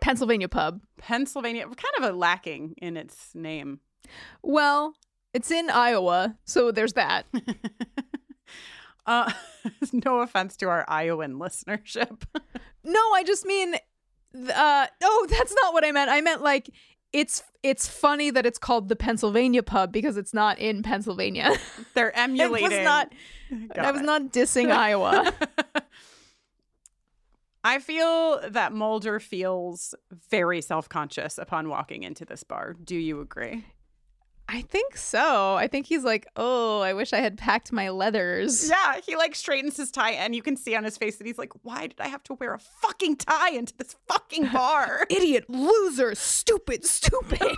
Speaker 2: Pennsylvania pub.
Speaker 3: Pennsylvania. Kind of a lacking in its name.
Speaker 2: Well, it's in Iowa, so there's that.
Speaker 3: uh, no offense to our Iowan listenership.
Speaker 2: No, I just mean Uh, oh, that's not what I meant. I meant like it's it's funny that it's called the Pennsylvania pub because it's not in Pennsylvania.
Speaker 3: They're emulating.
Speaker 2: was not.
Speaker 3: Got
Speaker 2: I was
Speaker 3: it.
Speaker 2: not dissing Iowa.
Speaker 3: I feel that Mulder feels very self conscious upon walking into this bar. Do you agree?
Speaker 2: I think so. I think he's like, oh, I wish I had packed my leathers.
Speaker 3: Yeah, he like straightens his tie, and you can see on his face that he's like, "Why did I have to wear a fucking tie into this fucking bar?"
Speaker 2: Idiot, loser, stupid, stupid.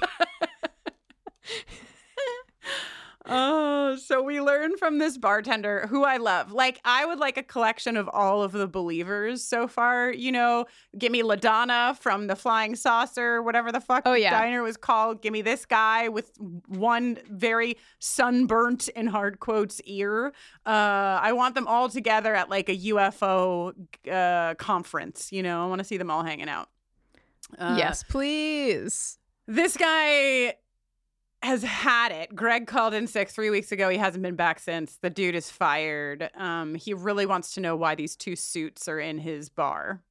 Speaker 3: Oh, so we learn from this bartender who I love. Like, I would like a collection of all of the believers so far. You know, give me LaDonna from the Flying Saucer, whatever the fuck
Speaker 2: Oh,
Speaker 3: the
Speaker 2: yeah.
Speaker 3: diner was called. Give me this guy with one very sunburnt in hard quotes ear. Uh, I want them all together at like a UFO uh, conference. You know, I want to see them all hanging out. Uh,
Speaker 2: yes, please.
Speaker 3: this guy has had it. Greg called in sick three weeks ago. He hasn't been back since. The dude is fired. Um, he really wants to know why these two suits are in his bar.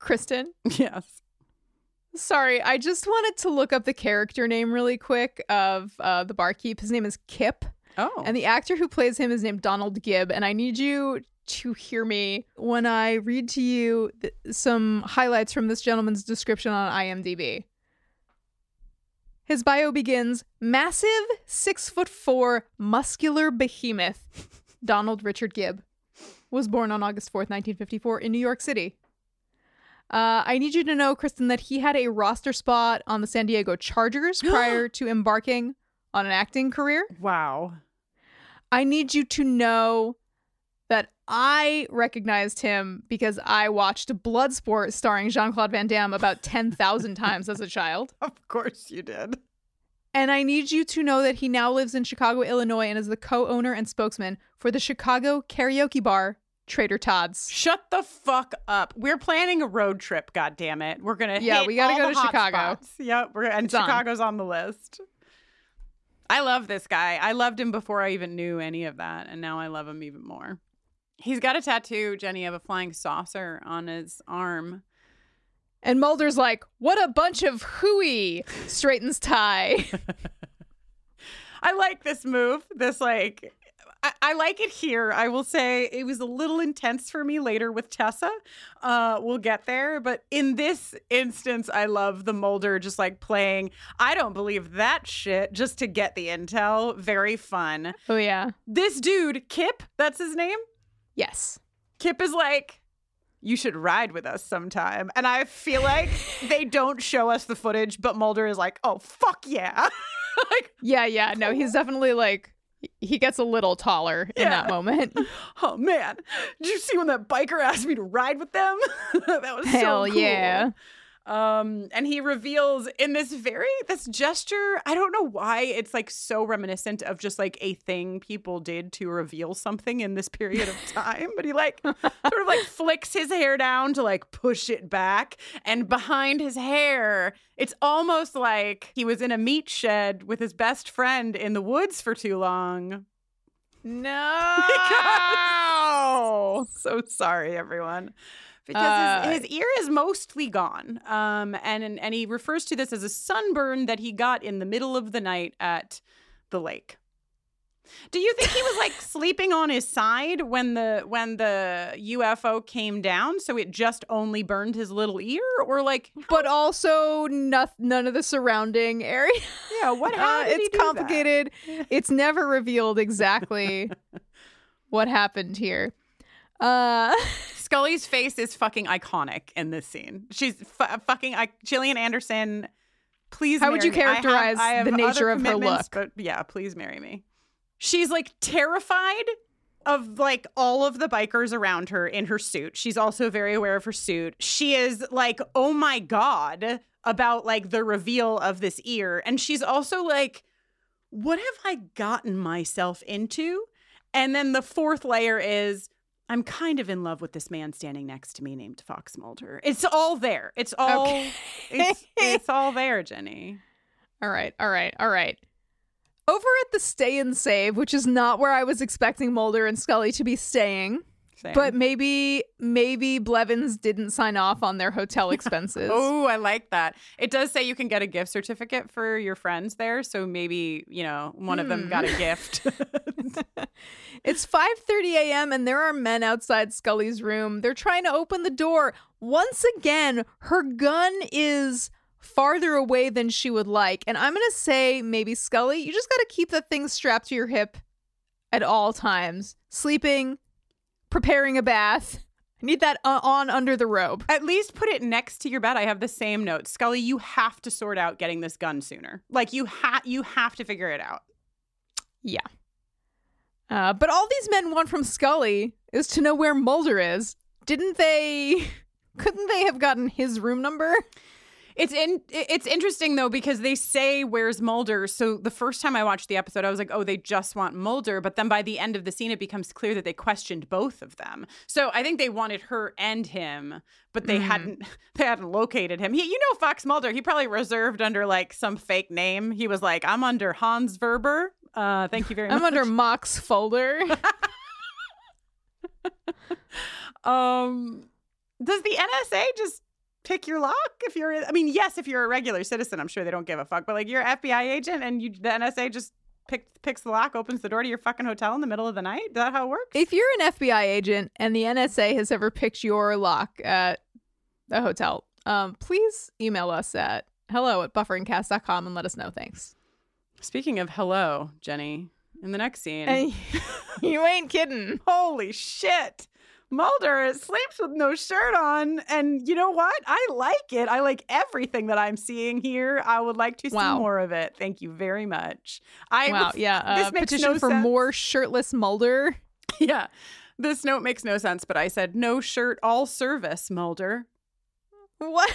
Speaker 2: Kristin,
Speaker 3: Yes.
Speaker 2: sorry, I just wanted to look up the character name really quick of uh, the barkeep. His name is Kip.
Speaker 3: Oh.
Speaker 2: And the actor who plays him is named Donald Gibb. And I need you to hear me when I read to you th- some highlights from this gentleman's description on IMDb. His bio begins massive, six foot four, muscular behemoth. Donald Richard Gibb was born on August 4th, 1954, in New York City. Uh, I need you to know, Kristin, that he had a roster spot on the San Diego Chargers prior to embarking on an acting career.
Speaker 3: wow.
Speaker 2: I need you to know that I recognized him because I watched Bloodsport starring Jean Claude Van Damme about 10,000 times as a child.
Speaker 3: Of course you did.
Speaker 2: And I need you to know that he now lives in Chicago, Illinois, and is the co owner and spokesman for the Chicago karaoke bar, Trader Todd's.
Speaker 3: Shut the fuck up. We're planning a road trip, God damn it. We're gonna
Speaker 2: Yeah,
Speaker 3: hit
Speaker 2: we gotta go to Chicago.
Speaker 3: spots. Yep, we're and
Speaker 2: It's on.
Speaker 3: Chicago's on the list. I love this guy. I loved him before I even knew any of that, and now I love him even more. He's got a tattoo, Jenny, of a flying saucer on his arm.
Speaker 2: And Mulder's like, what a bunch of hooey, straightens tie.
Speaker 3: I like this move. This like I, I like it here. I will say it was a little intense for me later with Tessa. Uh, we'll get there, but in this instance, I love the Mulder just like playing. I don't believe that shit just to get the intel. Very fun.
Speaker 2: oh, yeah.
Speaker 3: This dude, Kip, that's his name.
Speaker 2: Yes.
Speaker 3: Kip is like, you should ride with us sometime. And I feel like they don't show us the footage, but Mulder is like, oh, fuck yeah. like,
Speaker 2: Yeah, yeah. No, he's definitely like, he gets a little taller in that moment.
Speaker 3: oh man, did you see when that biker asked me to ride with them? that was
Speaker 2: Hell
Speaker 3: so cool.
Speaker 2: yeah.
Speaker 3: Um, and he reveals in this very this gesture. I don't know why it's like so reminiscent of just like a thing people did to reveal something in this period of time. but he like sort of like flicks his hair down to like push it back, and behind his hair, it's almost like he was in a meat shed with his best friend in the woods for too long.
Speaker 2: No.
Speaker 3: so sorry, everyone. Because
Speaker 2: Uh,
Speaker 3: his, his ear is mostly gone. Um, and, and he refers to this as a sunburn that he got in the middle of the night at the lake. Do you think he was like sleeping on his side when the when the UFO came down, so it just only burned his little ear, or like,
Speaker 2: but also no- none of the surrounding area.
Speaker 3: yeah, what?
Speaker 2: Uh,
Speaker 3: How he
Speaker 2: it's
Speaker 3: do that?
Speaker 2: complicated. It's never revealed exactly what happened here. Uh,
Speaker 3: Scully's face is fucking iconic in this scene. She's fu- fucking I- Gillian Anderson. Please,
Speaker 2: How would you
Speaker 3: me. I have-
Speaker 2: characterize
Speaker 3: I have
Speaker 2: the nature of her look?
Speaker 3: But yeah, please marry me. She's like terrified of like all of the bikers around her in her suit. She's also very aware of her suit. She is like, oh my god, about like the reveal of this ear, and she's also like, what have I gotten myself into? And then the fourth layer is I'm kind of in love with this man standing next to me named Fox Mulder. It's all there. It's all
Speaker 2: Okay.
Speaker 3: it's, it's all there, Jenny.
Speaker 2: all right, all right, all right. Over at the stay and save, which is not where I was expecting Mulder and Scully to be staying. But maybe maybe Blevins didn't sign off on their hotel expenses.
Speaker 3: Oh, I like that. It does say you can get a gift certificate for your friends there, so maybe, you know, one of them got a hmm. gift.
Speaker 2: It's 5:30 a.m. and there are men outside Scully's room. They're trying to open the door. Once again, her gun is farther away than she would like. And I'm going to say maybe Scully, you just got to keep the thing strapped to your hip at all times. Sleeping, preparing a bath. I need that uh, on under the robe.
Speaker 3: At least put it next to your bed. I have the same note. Scully, you have to sort out getting this gun sooner. Like you ha- you have to figure it out.
Speaker 2: Yeah. Uh, but all these men want from Scully is to know where Mulder is. Didn't they? Couldn't they have gotten his room number?
Speaker 3: It's in it's interesting though because they say where's Mulder. So the first time I watched the episode, I was like, oh, they just want Mulder. But then by the end of the scene, it becomes clear that they questioned both of them. So I think they wanted her and him, but they hadn't they hadn't located him. He, you know, Fox Mulder. He probably reserved under like some fake name. He was like, I'm under Hans Verber. Uh, thank you very much.
Speaker 2: I'm under Mock's folder.
Speaker 3: Um, does the NSA just pick your lock if you're? I mean, yes, if you're a regular citizen, I'm sure they don't give a fuck. But like, you're an FBI agent, and you the NSA just pick, picks the lock, opens the door to your fucking hotel in the middle of the night. Is that how it works?
Speaker 2: if you're an FBI agent and the NSA has ever picked your lock at a hotel, um, please email us at hello at bufferingcast.com and let us know. Thanks.
Speaker 3: Speaking of hello, Jenny, in the next scene,
Speaker 2: you ain't kidding.
Speaker 3: holy shit. Mulder sleeps with no shirt on. And you know what? I like it. I like everything that I'm seeing here. I would like to see
Speaker 2: Wow.
Speaker 3: more of it. Thank you very much. I
Speaker 2: Wow. Yeah.
Speaker 3: this
Speaker 2: Uh,
Speaker 3: makes
Speaker 2: petition
Speaker 3: no
Speaker 2: for
Speaker 3: sense.
Speaker 2: more shirtless Mulder.
Speaker 3: Yeah. This note makes no sense, but I said no shirt, all service, Mulder.
Speaker 2: What?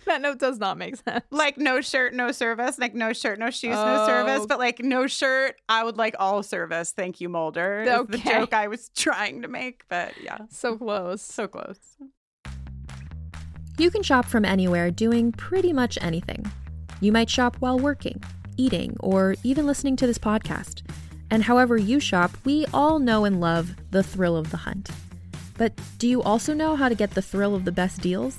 Speaker 2: that note does not make sense.
Speaker 3: Like no shirt, no service. Like no shirt, no shoes, no
Speaker 2: Oh.
Speaker 3: service. But like no shirt, I would like all service. Thank you, Mulder. is the joke I was trying to make, but yeah,
Speaker 2: So close.
Speaker 3: so close.
Speaker 4: You can shop from anywhere doing pretty much anything. You might shop while working, eating, or even listening to this podcast. And however you shop, we all know and love the thrill of the hunt. But do you also know how to get the thrill of the best deals?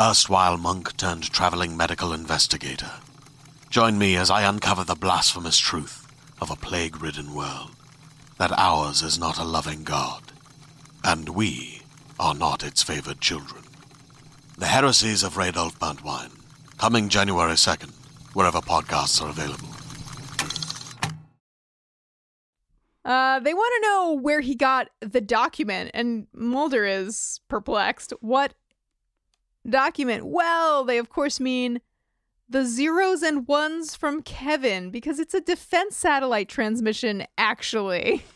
Speaker 5: erstwhile monk turned traveling medical investigator. Join me as I uncover the blasphemous truth of a plague ridden world that ours is not a loving God, and we are not its favored children. The heresies of Radolf Burntwine, coming January 2nd, wherever podcasts are available.
Speaker 2: Uh, they want to know where he got the document, and Mulder is perplexed. What document? Well, they of course mean the zeros and ones from Kevin, because it's a defense satellite transmission, actually.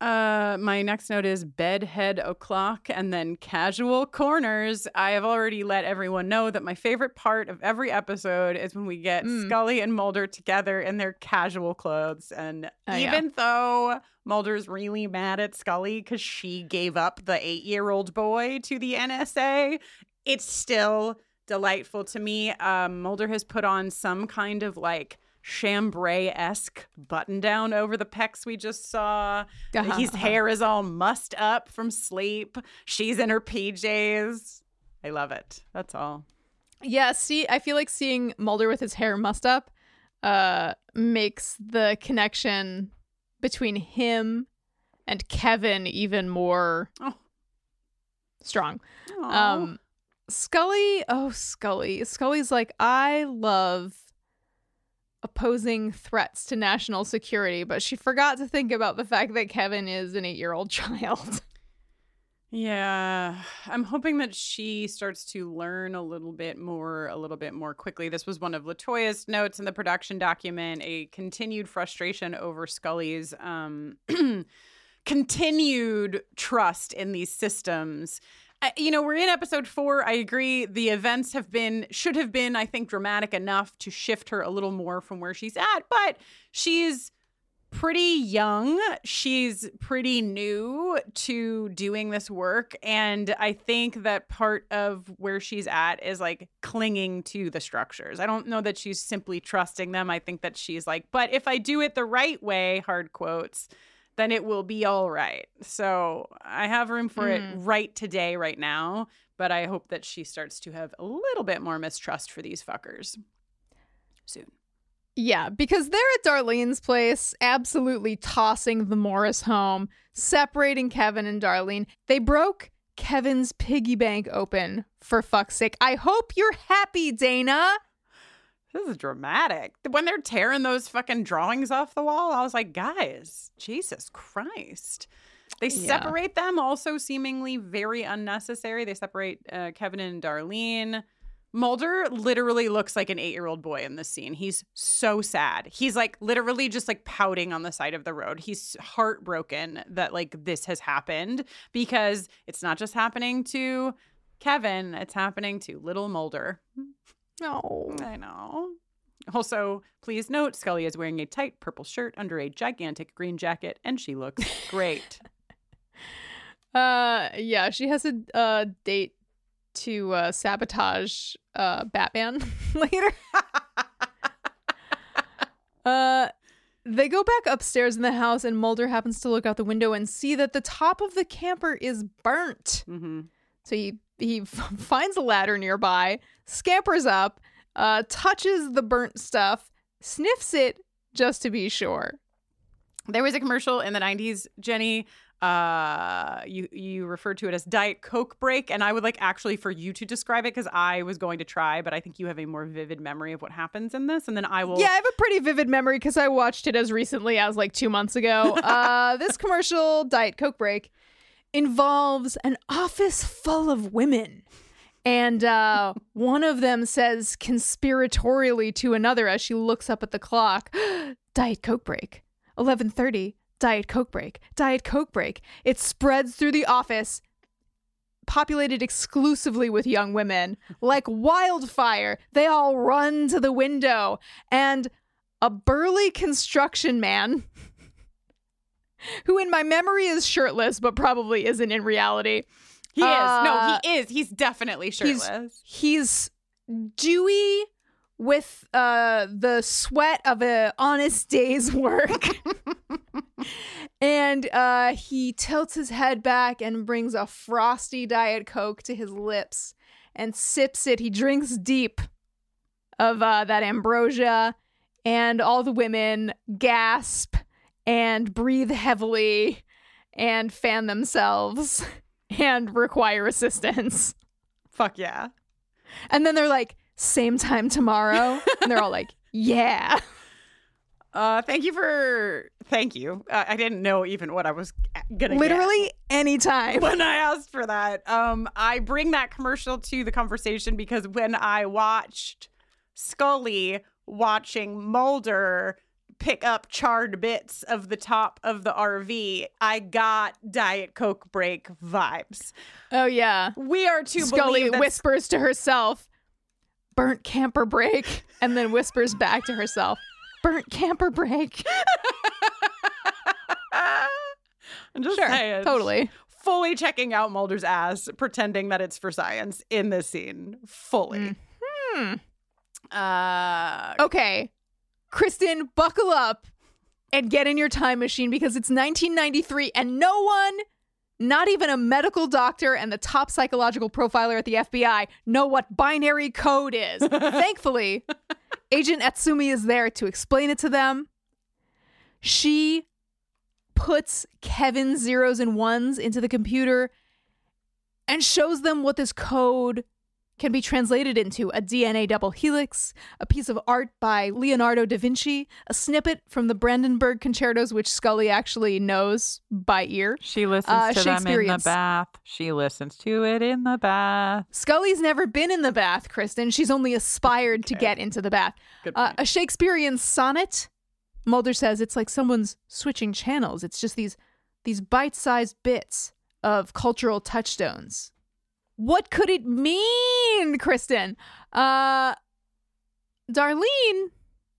Speaker 3: Uh, my next note is bedhead o'clock and then casual corners. I have already let everyone know that my favorite part of every episode is when we get
Speaker 2: Mm.
Speaker 3: Scully and Mulder together in their casual clothes. And
Speaker 2: Oh, yeah.
Speaker 3: even though Mulder's really mad at Scully because she gave up the eight year old boy to the NSA, it's still delightful to me. Um, Mulder has put on some kind of like chambray esque button down over the pecs we just saw.
Speaker 2: Uh-huh,
Speaker 3: His hair is all mussed up from sleep. She's in her PJs. I love it. That's all.
Speaker 2: Yeah, see, I feel like seeing Mulder with his hair mussed up uh, makes the connection between him and Kevin even more
Speaker 3: Oh.
Speaker 2: strong.
Speaker 3: Aw.
Speaker 2: Um, Scully, oh, Scully. Scully's like, I love opposing threats to national security, but she forgot to think about the fact that Kevin is an eight year old child.
Speaker 3: Yeah, I'm hoping that she starts to learn a little bit more, a little bit more quickly. This was one of LaToya's notes in the production document a continued frustration over Scully's um, continued trust in these systems. You know, we're in episode four. I agree. The events have been, should have been, I think, dramatic enough to shift her a little more from where she's at, but she's pretty young. She's pretty new to doing this work. And I think that part of where she's at is like clinging to the structures. I don't know that she's simply trusting them. I think that she's like, but if I do it the right way, hard quotes, then it will be all right. So I have room for mm. it right today, right now. But I hope that she starts to have a little bit more mistrust for these fuckers soon.
Speaker 2: Yeah, because they're at Darlene's place, absolutely tossing the Morris home, separating Kevin and Darlene. They broke Kevin's piggy bank open, for fuck's sake. I hope you're happy, Dana.
Speaker 3: This is dramatic. When they're tearing those fucking drawings off the wall, I was like, guys, Jesus Christ. They yeah. separate them, also seemingly very unnecessary. They separate uh, Kevin and Darlene. Mulder literally looks like an eight year old boy in this scene. He's so sad. He's like literally just like pouting on the side of the road. He's heartbroken that like this has happened because it's not just happening to Kevin, it's happening to little Mulder.
Speaker 2: No.
Speaker 3: I know. Also, please note Scully is wearing a tight purple shirt under a gigantic green jacket and she looks great.
Speaker 2: uh yeah, she has a uh, date to uh, sabotage uh, Batman later. uh, they go back upstairs in the house, and Mulder happens to look out the window and see that the top of the camper is burnt.
Speaker 3: Mm-hmm.
Speaker 2: So he he f- finds a ladder nearby, scampers up, uh, touches the burnt stuff, sniffs it just to be sure.
Speaker 3: There was a commercial in the 90s, Jenny, uh you you referred to it as diet coke break and i would like actually for you to describe it because i was going to try but i think you have a more vivid memory of what happens in this and then i will
Speaker 2: yeah i have a pretty vivid memory because i watched it as recently as like two months ago uh this commercial diet coke break involves an office full of women and uh, one of them says conspiratorially to another as she looks up at the clock diet coke break 1130 Diet Coke break, Diet Coke break. It spreads through the office, populated exclusively with young women. Like wildfire, they all run to the window, and a burly construction man. who in my memory is shirtless, but probably isn't in reality.
Speaker 3: He uh, is. No, he is. He's definitely shirtless.
Speaker 2: He's, he's dewy with uh, the sweat of an honest day's work. and uh, he tilts his head back and brings a frosty Diet Coke to his lips and sips it. He drinks deep of uh, that ambrosia, and all the women gasp and breathe heavily and fan themselves and require assistance.
Speaker 3: Fuck yeah.
Speaker 2: And then they're like, same time tomorrow? and they're all like, yeah.
Speaker 3: Uh, thank you for thank you. Uh, I didn't know even what I was gonna
Speaker 2: literally anytime
Speaker 3: when I asked for that. Um, I bring that commercial to the conversation because when I watched Scully watching Mulder pick up charred bits of the top of the RV, I got Diet Coke break vibes.
Speaker 2: Oh yeah,
Speaker 3: we are too.
Speaker 2: Scully whispers to herself, "Burnt camper break," and then whispers back to herself burnt camper break.
Speaker 3: I'm just sure, saying.
Speaker 2: Totally.
Speaker 3: Fully checking out Mulder's ass, pretending that it's for science in this scene. Fully.
Speaker 2: Hmm.
Speaker 3: Uh,
Speaker 2: okay. Kristin, buckle up and get in your time machine because it's 1993 and no one, not even a medical doctor and the top psychological profiler at the FBI, know what binary code is. Thankfully, Agent Atsumi is there to explain it to them. She puts Kevin's zeros and ones into the computer and shows them what this code can be translated into a DNA double helix, a piece of art by Leonardo da Vinci, a snippet from the Brandenburg concertos, which Scully actually knows by ear.
Speaker 3: She listens
Speaker 2: Uh,
Speaker 3: to them in the bath. She listens to it in the bath.
Speaker 2: Scully's never been in the bath, Kristin. She's only aspired to get into the bath. Uh, a Shakespearean sonnet. Mulder says it's like someone's switching channels. It's just these these bite-sized bits of cultural touchstones. What could it mean, Kristin? Uh Darlene,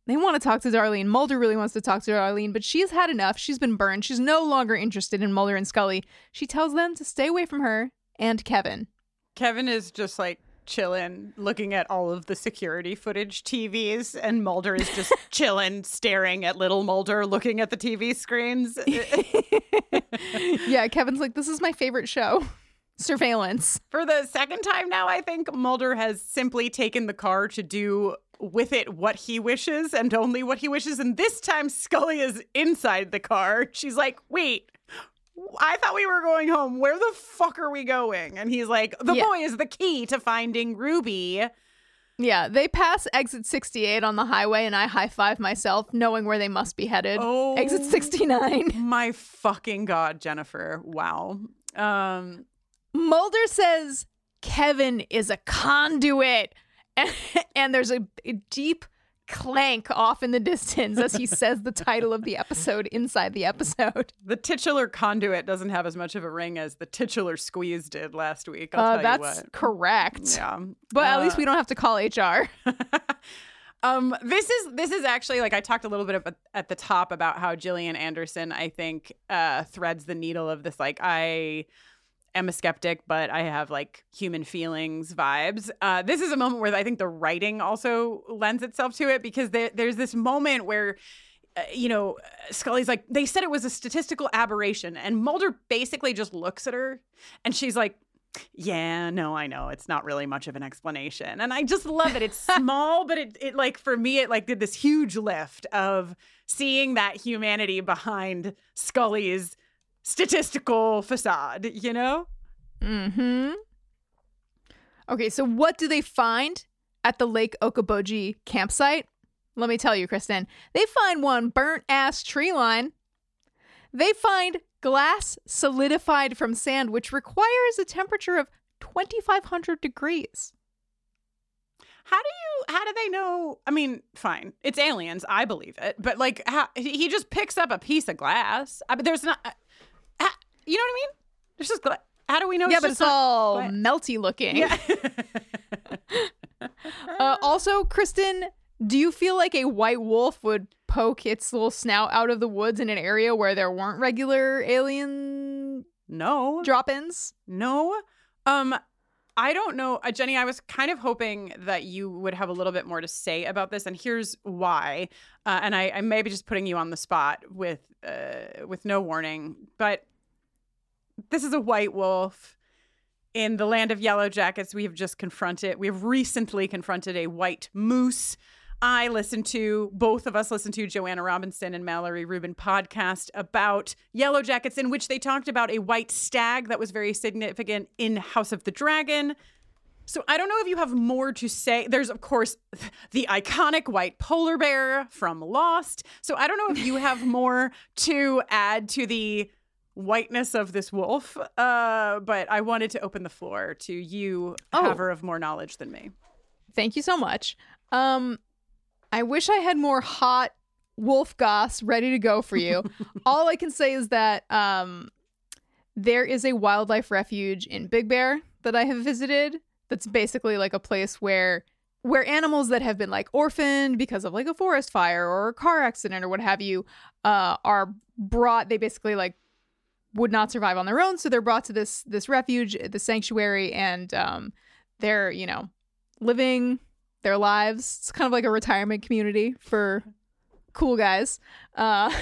Speaker 2: they want to talk to Darlene. Mulder really wants to talk to Darlene, but she's had enough. She's been burned. She's no longer interested in Mulder and Scully. She tells them to stay away from her and Kevin.
Speaker 3: Kevin is just like chilling, looking at all of the security footage TVs, and Mulder is just chilling, staring at little Mulder, looking at the TV screens.
Speaker 2: yeah, Kevin's like, this is my favorite show. Surveillance.
Speaker 3: For the second time now, I think Mulder has simply taken the car to do with it what he wishes and only what he wishes. And this time, Scully is inside the car. She's like, wait. I thought we were going home. Where the fuck are we going? And he's like, The
Speaker 2: Yeah.
Speaker 3: boy is the key to finding Ruby.
Speaker 2: Yeah, they pass exit 68 on the highway, and I high five myself, knowing where they must be headed.
Speaker 3: Oh.
Speaker 2: Exit 69.
Speaker 3: My fucking god, Jennifer. Wow. Um
Speaker 2: Mulder says Kevin is a conduit. And, there's a, a deep clank off in the distance as he says the title of the episode inside the episode.
Speaker 3: the titular conduit doesn't have as much of a ring as the titular squeeze did last week. I'll
Speaker 2: Uh,
Speaker 3: tell
Speaker 2: that's
Speaker 3: you what.
Speaker 2: correct.
Speaker 3: Yeah.
Speaker 2: But at least
Speaker 3: Uh,
Speaker 2: we don't have to call HR.
Speaker 3: um this is this is actually like i talked a little bit about, at the top about how gillian anderson i think uh threads the needle of this like i am a skeptic but i have like human feelings vibes uh this is a moment where i think the writing also lends itself to it because there, there's this moment where uh, you know, Scully's like, they said it was a statistical aberration. And Mulder basically just looks at her and she's like, yeah, no, I know. It's not really much of an explanation. And I just love it. It's small, but it, it like for me, it like did this huge lift of seeing that humanity behind Scully's statistical facade, you know?
Speaker 2: Mm-hmm. Okay, so what do they find at the Lake Okoboji campsite? Let me tell you, Kristin. They find one burnt ass tree line. They find glass solidified from sand, which requires a temperature of 2,500 degrees.
Speaker 3: How do you, how do they know? I mean, fine. It's aliens. I believe it. But like, how, he just picks up a piece of glass. I mean, there's not, you know what I mean? There's just glass. How do we know?
Speaker 2: yeah,
Speaker 3: it's
Speaker 2: but
Speaker 3: just
Speaker 2: it's all melty looking.
Speaker 3: Yeah.
Speaker 2: Uh, also, Kristin, do you feel like a white wolf would poke its little snout out of the woods in an area where there weren't regular alien
Speaker 3: no.
Speaker 2: drop ins?
Speaker 3: No. Um I don't know, uh, Jenny. I was kind of hoping that you would have a little bit more to say about this, and here's why. Uh, and I, I may be just putting you on the spot with uh, with no warning, but this is a white wolf in the land of yellow jackets. We have just confronted. We have recently confronted a white moose. I listened to both of us listened to Joanna Robinson and Mallory Rubin podcast about Yellowjackets, in which they talked about a white stag that was very significant in House of the Dragon. So I don't know if you have more to say. There's of course the iconic white polar bear from Lost. So I don't know if you have more to add to the whiteness of this wolf. Uh, but I wanted to open the floor to you,
Speaker 2: Oh.
Speaker 3: haver of more knowledge than me.
Speaker 2: Thank you so much. Um, I wish I had more hot wolf goss ready to go for you. All I can say is that um, there is a wildlife refuge in Big Bear that I have visited. That's basically like a place where where animals that have been like orphaned because of like a forest fire or a car accident or what have you uh, are brought. They basically like would not survive on their own, so they're brought to this this refuge, the sanctuary, and um, they're you know living their lives. It's kind of like a retirement community for cool guys. Uh,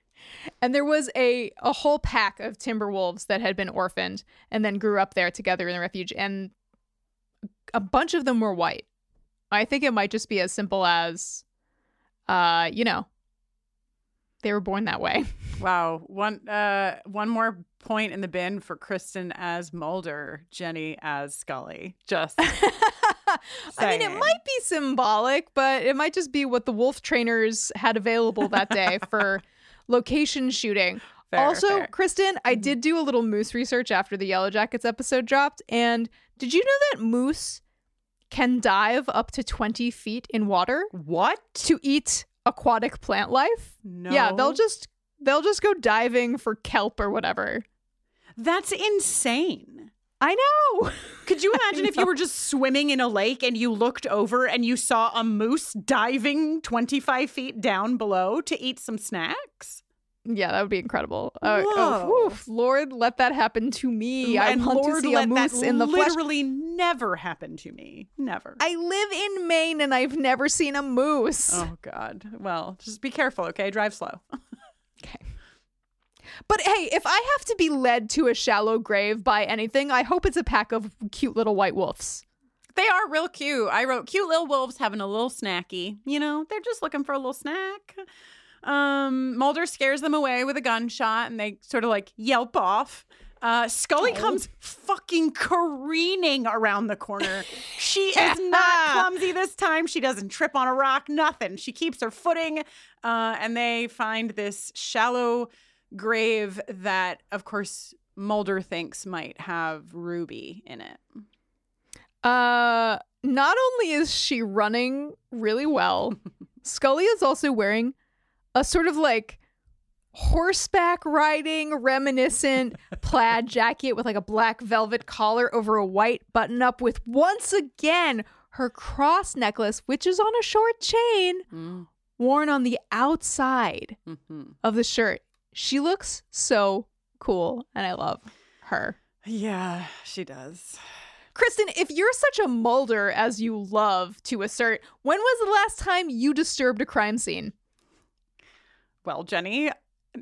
Speaker 2: and there was a a whole pack of timber wolves that had been orphaned and then grew up there together in the refuge, and a bunch of them were white. I think it might just be as simple as, uh, you know, they were born that way.
Speaker 3: Wow. One uh one more point in the bin for Kristin as Mulder, Jenny as Scully. Just
Speaker 2: I mean, it might be symbolic, but it might just be what the wolf trainers had available that day for location shooting.
Speaker 3: Fair,
Speaker 2: also,
Speaker 3: fair.
Speaker 2: Kristin, I
Speaker 3: Mhm.
Speaker 2: did do a little moose research after the Yellowjackets episode dropped. And did you know that moose can dive up to 20 feet in water
Speaker 3: what?
Speaker 2: to eat aquatic plant life?
Speaker 3: No.
Speaker 2: Yeah, they'll just they'll just go diving for kelp or whatever.
Speaker 3: That's insane.
Speaker 2: I know.
Speaker 3: Could you imagine if you were just swimming in a lake and you looked over and you saw a moose diving 25 feet down below to eat some snacks?
Speaker 2: Yeah, that would be incredible. Uh, oh, oof, Lord, let that happen to me. I
Speaker 3: and
Speaker 2: want
Speaker 3: Lord,
Speaker 2: to see a
Speaker 3: let
Speaker 2: moose in the flesh.
Speaker 3: literally never happen to me. Never.
Speaker 2: I live in Maine and I've never seen a moose.
Speaker 3: oh God. Well, just be careful, okay? Drive slow.
Speaker 2: Okay. But hey, if I have to be led to a shallow grave by anything, I hope it's a pack of cute little white wolves.
Speaker 3: They are real cute. I wrote cute little wolves having a little snacky. You know, they're just looking for a little snack. Um, Mulder scares them away with a gunshot and they sort of like yelp off. Uh, Scully comes fucking careening around the corner. She is not clumsy this time. She doesn't trip on a rock, nothing. She keeps her footing. Uh, and they find this shallow grave that, of course, Mulder thinks might have Ruby in it.
Speaker 2: Uh, not only is she running really well, Scully is also wearing a sort of like horseback riding reminiscent plaid jacket with like a black velvet collar over a white button up with once again her cross necklace which is on a short chain
Speaker 3: Mm.
Speaker 2: worn on the outside
Speaker 3: hmm
Speaker 2: of the shirt. She looks so cool and I love her.
Speaker 3: Yeah, she does.
Speaker 2: Kristin, if you're such a Mulder as you love to assert, when was the last time you disturbed a crime scene?
Speaker 3: Well, Jenny,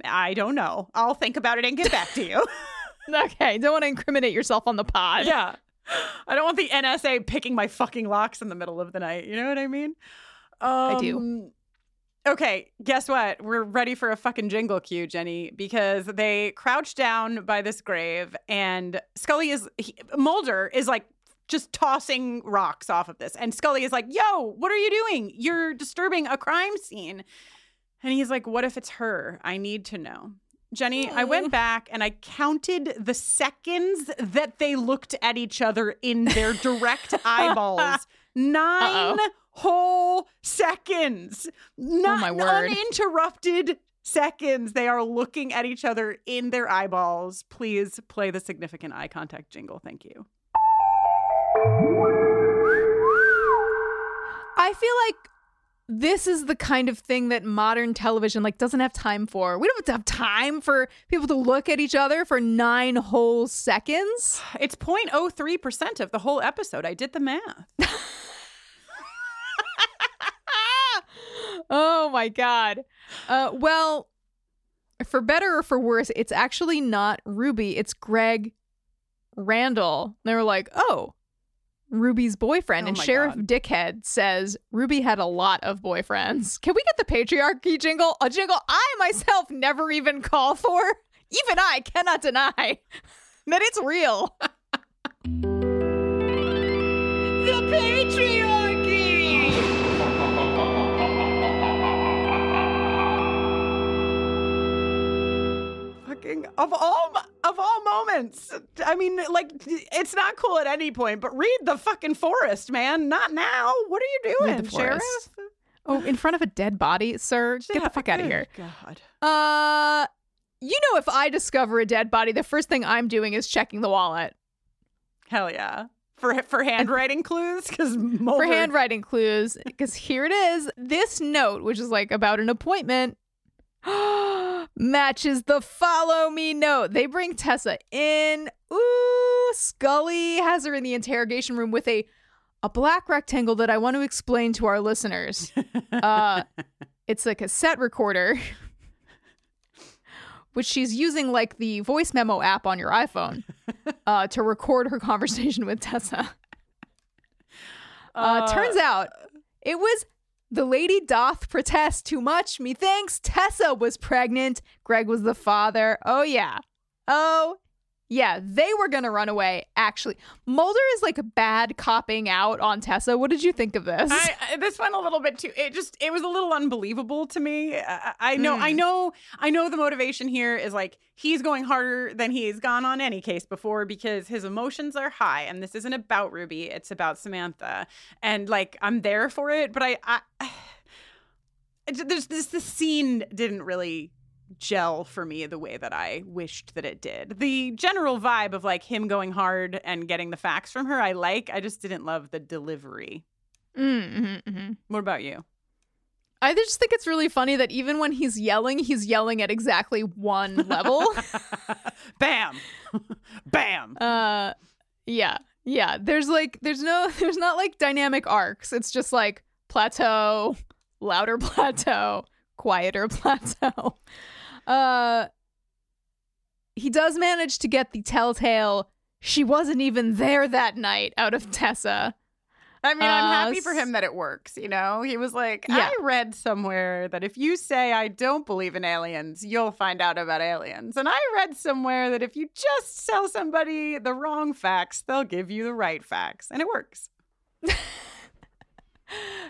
Speaker 3: I don't know. I'll think about it and get back to you.
Speaker 2: Okay, don't want to incriminate yourself on the pod.
Speaker 3: yeah. I don't want the NSA picking my fucking locks in the middle of the night. You know what I mean? Um,
Speaker 2: do.
Speaker 3: Okay, guess what? We're ready for a fucking jingle cue, Jenny, because they crouch down by this grave, and Scully is he, Mulder is like just tossing rocks off of this, and Scully is like, "Yo, what are you doing? You're disturbing a crime scene." And he's like, "What if it's her? I need to know." Jenny, I went back and I counted the seconds that they looked at each other in their direct eyeballs. 9
Speaker 2: Uh-oh.
Speaker 3: whole seconds. Not oh
Speaker 2: my word.
Speaker 3: uninterrupted seconds. They are looking at each other in their eyeballs. Please play the significant eye contact jingle. Thank you.
Speaker 2: I feel like this is the kind of thing that modern television like doesn't have time for. We don't have time for people to look at each other for 9 whole seconds.
Speaker 3: It's 0.03% of the whole episode. I did the math.
Speaker 2: oh my god. Uh, well, for better or for worse, it's actually not Ruby. It's Greg Randall. They were like, oh, Ruby's boyfriend.
Speaker 3: Oh
Speaker 2: and Sheriff
Speaker 3: God.
Speaker 2: Dickhead says Ruby had a lot of boyfriends. Can we get the patriarchy jingle? A jingle I myself never even call for. Even I cannot deny that it's real.
Speaker 3: Of all of all moments. I mean, like it's not cool at any point, but read the fucking forest, man. Not now. What are you doing,
Speaker 2: the
Speaker 3: Sheriff?
Speaker 2: forest. Oh, in front of a dead body, sir? Get the fuck out of here.
Speaker 3: God.
Speaker 2: Uh, you know, if I discover a dead body, the first thing I'm doing is checking the wallet
Speaker 3: Hell yeah. For for handwriting clues, because
Speaker 2: for handwriting clues. Because here it is. This note, which is like about an appointment, matches the follow me note. They bring Tessa in. Ooh, Scully has her in the interrogation room with a a black rectangle that I want to explain to our listeners. Uh, it's a cassette recorder, which she's using like the voice memo app on your iPhone uh, to record her conversation with Tessa. Uh, turns out it was The lady doth protest too much. Methinks Tessa was pregnant. Greg was the father. Oh, yeah. Oh, yeah. They were going to run away, actually. Mulder is like a bad copping out on Tessa. What did you think of this?
Speaker 3: I, I, this went a little bit too. It just it was a little unbelievable to me. I, I know, I hmm. know, I know. The motivation here is like he's going harder than he's gone on any case before because his emotions are high, and this isn't about Ruby. It's about Samantha, and like I'm there for it. But I, I there's this the scene didn't really gel for me the way that I wished that it did. The general vibe of like him going hard and getting the facts from her, I like. I just didn't love the delivery.
Speaker 2: Mm-hmm, mm-hmm.
Speaker 3: What about you?
Speaker 2: I just think it's really funny that even when he's yelling, he's yelling at exactly one level.
Speaker 3: Bam. Bam.
Speaker 2: uh yeah. Yeah. There's like there's no there's not like dynamic arcs. It's just like plateau, louder plateau, quieter plateau. Uh he does manage to get the telltale she wasn't even there that night out of Tessa.
Speaker 3: I mean, I'm
Speaker 2: Uh,
Speaker 3: happy for him that it works. You know, he was like,
Speaker 2: Yeah.
Speaker 3: I read somewhere that if you say I don't believe in aliens, you'll find out about aliens. And I read somewhere that if you just tell somebody the wrong facts, they'll give you the right facts. And it works.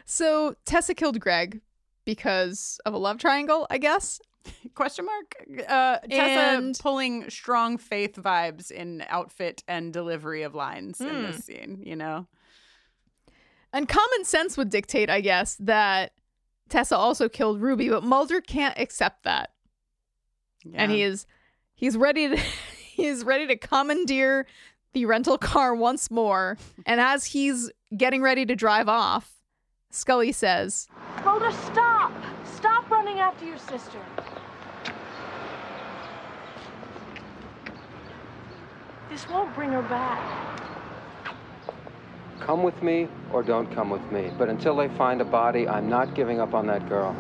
Speaker 2: So Tessa killed Greg because of a love triangle, I guess.
Speaker 3: Question mark? Uh, Tessa
Speaker 2: And-
Speaker 3: pulling strong faith vibes in outfit and delivery of lines in
Speaker 2: Hmm.
Speaker 3: this scene, you know?
Speaker 2: And common sense would dictate, I guess, that Tessa also killed Ruby, but Mulder can't accept that. And he is he's ready to he's ready to commandeer the rental car once more. And as he's getting ready to drive off, Scully says,
Speaker 6: Mulder, stop! Stop running after your sister. This won't bring her back.
Speaker 1: Come with me or don't come with me. But until they find a body, I'm not giving up on that girl.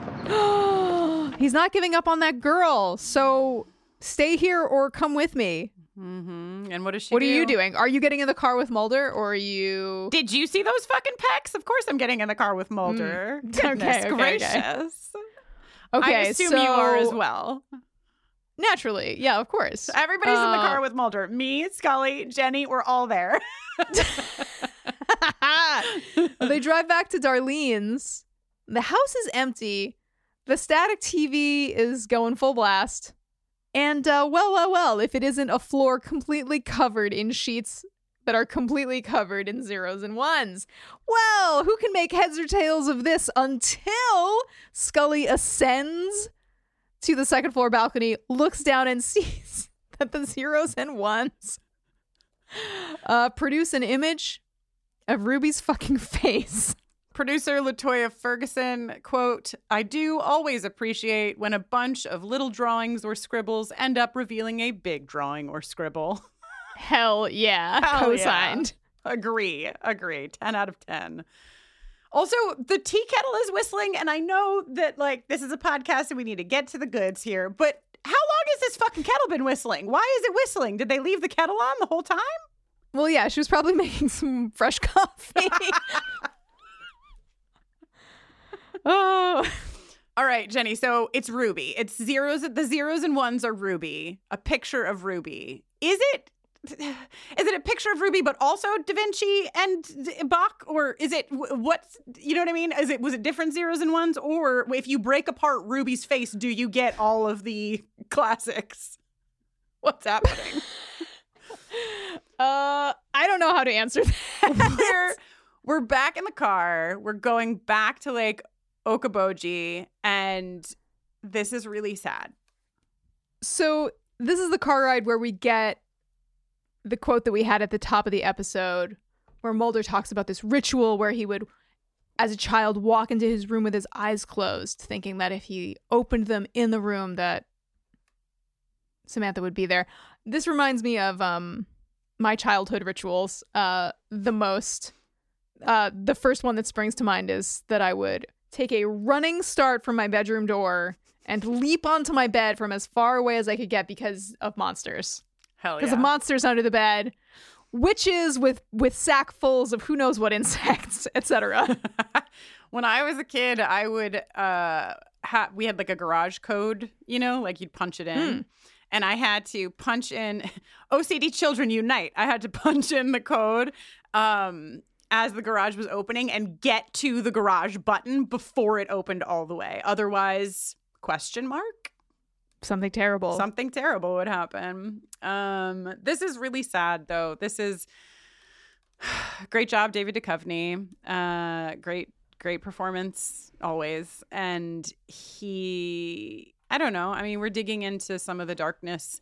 Speaker 2: He's not giving up on that girl. So stay here or come with me.
Speaker 3: Mm-hmm. And what is she
Speaker 2: What are you doing? Are you getting in the car with Mulder or are you
Speaker 3: Did you see those fucking pecs? Of course I'm getting in the car with Mulder.
Speaker 2: Mm.
Speaker 3: Goodness
Speaker 2: okay, okay.
Speaker 3: gracious.
Speaker 2: Okay,
Speaker 3: I assume
Speaker 2: so
Speaker 3: you are as well.
Speaker 2: Naturally. Yeah, of course.
Speaker 3: Everybody's in the
Speaker 2: Uh,
Speaker 3: car with Mulder. Me, Scully, Jenny, we're all there.
Speaker 2: they drive back to Darlene's. The house is empty. The static TV is going full blast. And, uh, well, well, well, if it isn't a floor completely covered in sheets that are completely covered in zeros and ones. Well, who can make heads or tails of this until Scully ascends to the second floor balcony, looks down, and sees that the zeros and ones uh, produce an image of Ruby's fucking face.
Speaker 3: Producer LaToya Ferguson, quote, I do always appreciate when a bunch of little drawings or scribbles end up revealing a big drawing or scribble.
Speaker 2: Hell yeah.
Speaker 3: Hell.
Speaker 2: Co-signed.
Speaker 3: agree, agree. 10 out of 10. Also, the tea kettle is whistling, and I know that, like, this is a podcast and we need to get to the goods here, but how long has this fucking kettle been whistling? Why is it whistling? Did they leave the kettle on the whole time?
Speaker 2: Well, yeah, she was probably making some fresh coffee. oh.
Speaker 3: All right, Jenny. So it's Ruby. It's zeros. The zeros and ones are Ruby. A picture of Ruby. Is it? Is it a picture of Ruby, but also Da Vinci and Bach, or is it what you know what I mean? Is it was it different zeros and ones, or if you break apart Ruby's face, do you get all of the classics? What's happening?
Speaker 2: Uh, I don't know how to answer that.
Speaker 3: we're we're back in the car. We're going back to Lake Okoboji, and this is really sad.
Speaker 2: so, this is the car ride where we get the quote that we had at the top of the episode where Mulder talks about this ritual where he would as a child walk into his room with his eyes closed thinking that if he opened them in the room that Samantha would be there. This reminds me of um my childhood rituals. Uh the most uh the first one that springs to mind is that I would take a running start from my bedroom door and leap onto my bed from as far away as I could get because of monsters
Speaker 3: Hell
Speaker 2: because
Speaker 3: yeah.
Speaker 2: of monsters under the bed, witches with with sackfuls of who knows what insects, etc.
Speaker 3: when I was a kid, I would uh ha- we had like a garage code, you know, like you'd punch it in. And I had to punch in OCD Children Unite. I had to punch in the code um as the garage was opening and get to the garage button before it opened all the way. Otherwise, question mark?
Speaker 2: Something terrible.
Speaker 3: Something terrible would happen. Um, this is really sad, though. This is great job, David Duchovny. Uh, great, great performance always. And he, I don't know. I mean, we're digging into some of the darkness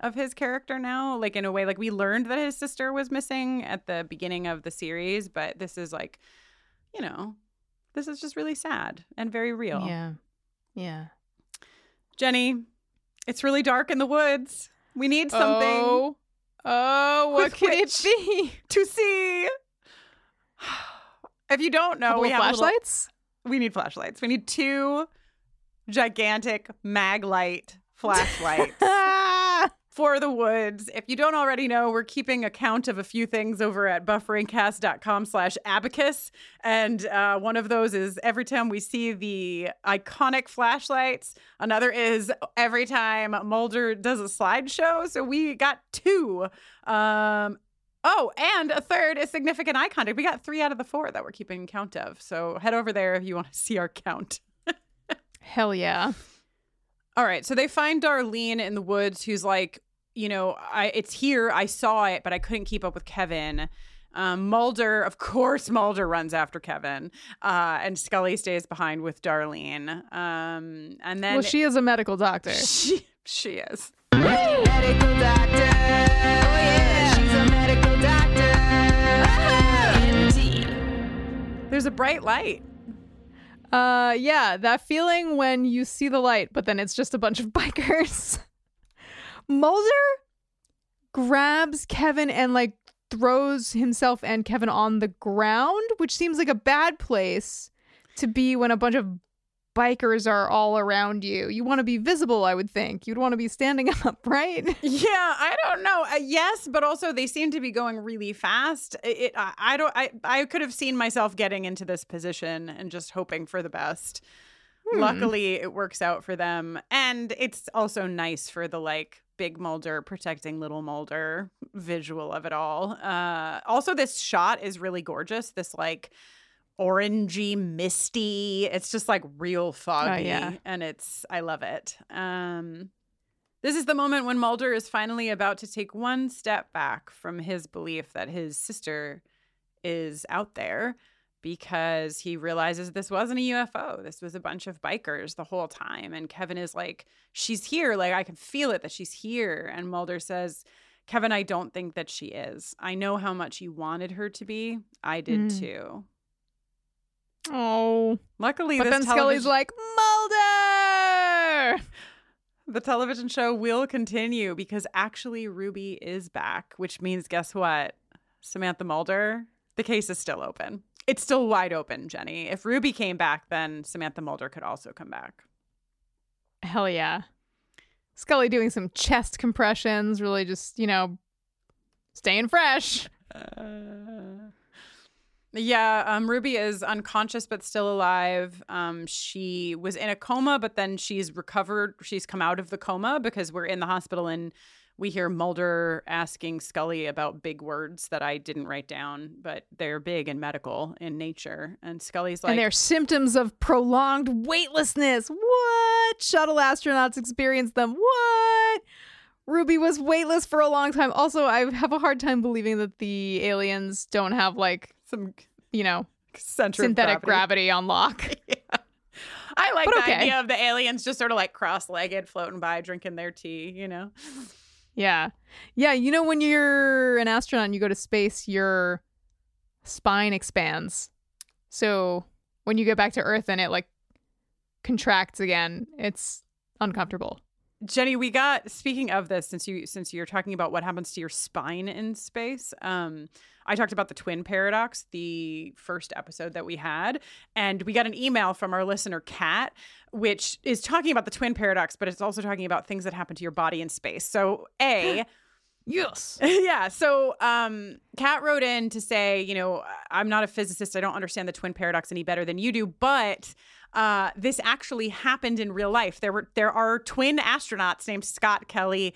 Speaker 3: of his character now, like in a way, like we learned that his sister was missing at the beginning of the series, but this is like, you know, this is just really sad and very real.
Speaker 2: Yeah. Yeah.
Speaker 3: Jenny, it's really dark in the woods. We need something
Speaker 2: Oh, oh what could it be?
Speaker 3: to see. If you don't know,
Speaker 2: Couple
Speaker 3: we have a little-
Speaker 2: flashlights.
Speaker 3: we need flashlights. We need two gigantic mag light flashlights! for the woods. If you don't already know, we're keeping a count of a few things over at bufferingcast.com slash abacus. And uh, one of those is every time we see the iconic flashlights. Another is every time Mulder does a slideshow. So we got two. Um, oh, and a third is significant eye contact. We got three out of the four that we're keeping count of. So head over there if you want to see our count.
Speaker 2: Hell yeah.
Speaker 3: All right, so they find Darlene in the woods, who's like, you know, I it's here. I saw it, but I couldn't keep up with Kevin. Um, Mulder, of course, Mulder runs after Kevin, uh, and Scully stays behind with Darlene. Um, and then
Speaker 2: well, she is a medical doctor.
Speaker 3: she she is.
Speaker 2: medical doctor. Oh yeah, she's a medical doctor. Indeed.
Speaker 3: There's a bright light.
Speaker 2: Uh, yeah, that feeling when you see the light, but then it's just a bunch of bikers. Mulder grabs Kevin and like throws himself and Kevin on the ground, which seems like a bad place to be when a bunch of bikers are all around you. You want to be visible, I would think. You'd want to be standing up, right?
Speaker 3: Yeah, I don't know. Uh, yes, but also they seem to be going really fast. It, I, I don't. I I could have seen myself getting into this position and just hoping for the best.
Speaker 2: Hmm.
Speaker 3: Luckily, it works out for them, and it's also nice for the like big Mulder protecting little Mulder visual of it all. Uh, also, this shot is really gorgeous. This like orangey, misty. It's just like real foggy,
Speaker 2: yeah.
Speaker 3: and it's I love it. Um, this is the moment when Mulder is finally about to take one step back from his belief that his sister is out there because he realizes this wasn't a UFO. This was a bunch of bikers the whole time. And Kevin is like, She's here. Like, I can feel it that she's here. And Mulder says, Kevin, I don't think that she is. I know how much you wanted her to be. I did
Speaker 2: Mm.
Speaker 3: too.
Speaker 2: Oh.
Speaker 3: Luckily,
Speaker 2: But then Scully's like, Mulder!
Speaker 3: The television show will continue because actually Ruby is back, which means guess what? Samantha Mulder, the case is still open. It's still wide open, Jenny. If Ruby came back, then Samantha Mulder could also come back.
Speaker 2: Hell yeah. Scully doing some chest compressions, really just, you know, staying fresh.
Speaker 3: Uh, yeah, um, Ruby is unconscious but still alive. Um, she was in a coma, but then she's recovered. She's come out of the coma because we're in the hospital and we hear Mulder asking Scully about big words that I didn't write down, but they're big and medical in nature. And Scully's like,
Speaker 2: and they're symptoms of prolonged weightlessness. What? Shuttle astronauts experience them. What? Ruby was weightless for a long time. Also, I have a hard time believing that the aliens don't have, like,
Speaker 3: some
Speaker 2: you know, synthetic
Speaker 3: gravity.
Speaker 2: gravity on lock.
Speaker 3: I like
Speaker 2: But
Speaker 3: the
Speaker 2: okay.
Speaker 3: idea of the aliens just sort of like cross-legged, floating by, drinking their tea. You know.
Speaker 2: Yeah. Yeah. You know, when you're an astronaut and you go to space, your spine expands. So when you get back to Earth and it like contracts again, it's uncomfortable.
Speaker 3: Jenny, we got speaking of this since you since you're talking about what happens to your spine in space. Um I talked about the twin paradox, the first episode that we had, and we got an email from our listener Kat which is talking about the twin paradox, but it's also talking about things that happen to your body in space. So, A,
Speaker 2: Yes.
Speaker 3: yeah. So, um, Kat wrote in to say, you know, I'm not a physicist. I don't understand the twin paradox any better than you do, but uh, this actually happened in real life. There were there are twin astronauts named Scott Kelly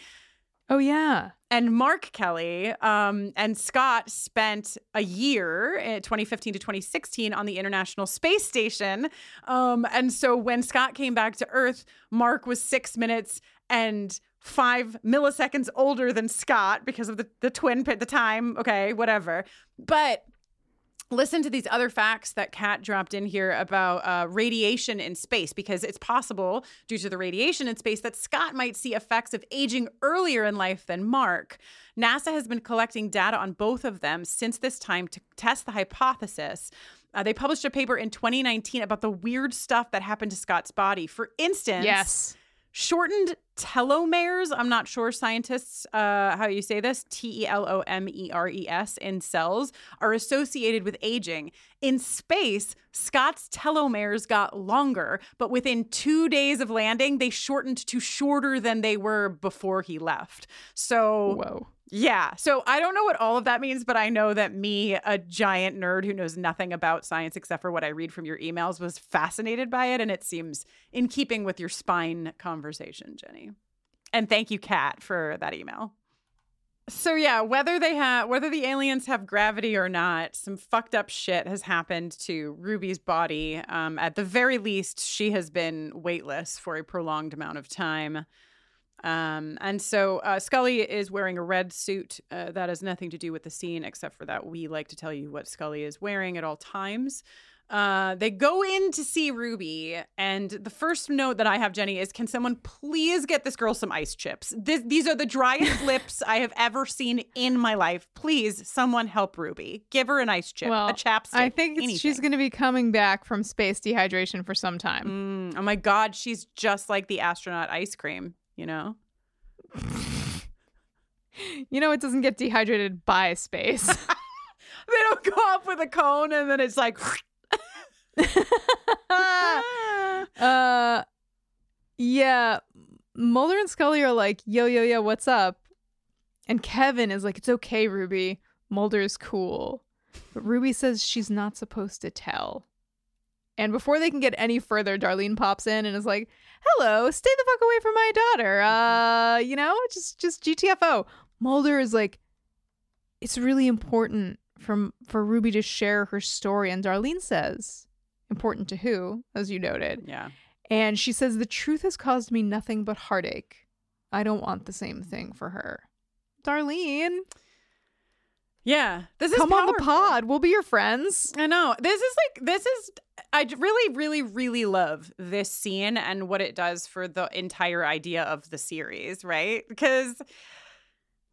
Speaker 2: Oh yeah.
Speaker 3: and Mark Kelly. Um, and Scott spent a year, 2015 to 2016, on the International Space Station. Um, and so when Scott came back to Earth, Mark was six minutes and five milliseconds older than Scott because of the, the twin at the time. Okay, whatever. But listen to these other facts that Kat dropped in here about uh, radiation in space, because it's possible, due to the radiation in space, that Scott might see effects of aging earlier in life than Mark. NASA has been collecting data on both of them since this time to test the hypothesis. Uh, they published a paper in 2019 about the weird stuff that happened to Scott's body. For instance,
Speaker 2: Yes.
Speaker 3: Shortened telomeres. I'm not sure scientists uh, how you say this t-e-l-o-m-e-r-e-s in cells are associated with aging. In space scott's telomeres got longer but within two days of landing they shortened to shorter than they were before he left. So
Speaker 2: Whoa.
Speaker 3: Yeah. So I don't know what all of that means, but I know that me, a giant nerd who knows nothing about science except for what I read from your emails, was fascinated by it. And it seems in keeping with your spine conversation, Jenny. And thank you, Kat, for that email. So yeah, whether they have whether the aliens have gravity or not, some fucked up shit has happened to Ruby's body. Um, at the very least, she has been weightless for a prolonged amount of time. Um, and so uh, Scully is wearing a red suit. Uh, that has nothing to do with the scene, except for that we like to tell you what Scully is wearing at all times. Uh, they go in to see Ruby, and the first note that I have, Jenny, is can someone please get this girl some ice chips? This, these are the driest lips I have ever seen in my life. Please, someone help Ruby. Give her an ice chip,
Speaker 2: well,
Speaker 3: a chapstick.
Speaker 2: I think she's going to be coming back from space dehydration for some time.
Speaker 3: Mm, oh my God, she's just like the astronaut ice cream, you know?
Speaker 2: You know, it doesn't get dehydrated by space.
Speaker 3: they don't go up with a cone and then it's like
Speaker 2: uh, yeah. Mulder and Scully are like, yo, yo, yo, what's up? And Kevin is like, it's okay, Ruby. Mulder is cool. But Ruby says she's not supposed to tell. And before they can get any further, Darlene pops in and is like, hello, stay the fuck away from my daughter. Uh, you know, just just GTFO. Mulder is like, it's really important for, for Ruby to share her story. And Darlene says, important to who, as you noted.
Speaker 3: Yeah.
Speaker 2: And she says, The truth has caused me nothing but heartache. I don't want the same thing for her. Darlene,
Speaker 3: Yeah. This is
Speaker 2: come on the pod. We'll be your friends.
Speaker 3: I know. This is like this is I really really really love this scene and what it does for the entire idea of the series, right? Because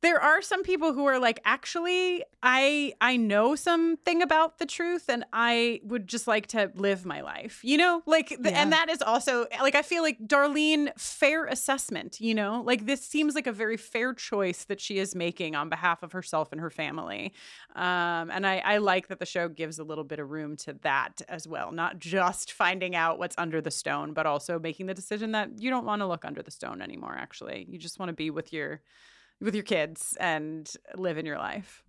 Speaker 3: there are some people who are like actually I I know something about the truth and I would just like to live my life. You know? Like th-
Speaker 2: Yeah.
Speaker 3: and that is also like I feel like Darlene fair assessment, you know? Like this seems like a very fair choice that she is making on behalf of herself and her family. Um, and I, I like that the show gives a little bit of room to that as well, not just finding out what's under the stone, but also making the decision that you don't want to look under the stone anymore. Actually, you just want to be with your with your kids and live in your life.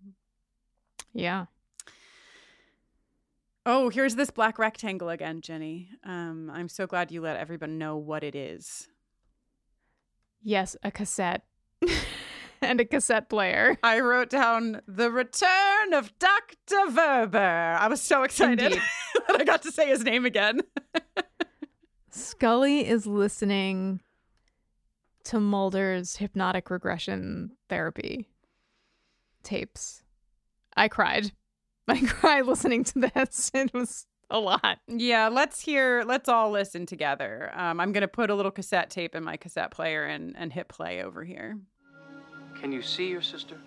Speaker 2: Yeah.
Speaker 3: Oh, here's this black rectangle again, Jenny. Um, I'm so glad you let everyone know what it is.
Speaker 2: Yes, a cassette and a cassette player.
Speaker 3: I wrote down the return of Dr. Werber. I was so excited that I got to say his name again.
Speaker 2: Scully is listening to Mulder's hypnotic regression therapy tapes. I cried. I cried listening to this. It was a lot.
Speaker 3: Yeah, let's hear. Let's all listen together. Um, I'm gonna put a little cassette tape in my cassette player and and hit play over here.
Speaker 1: Can you see your sister?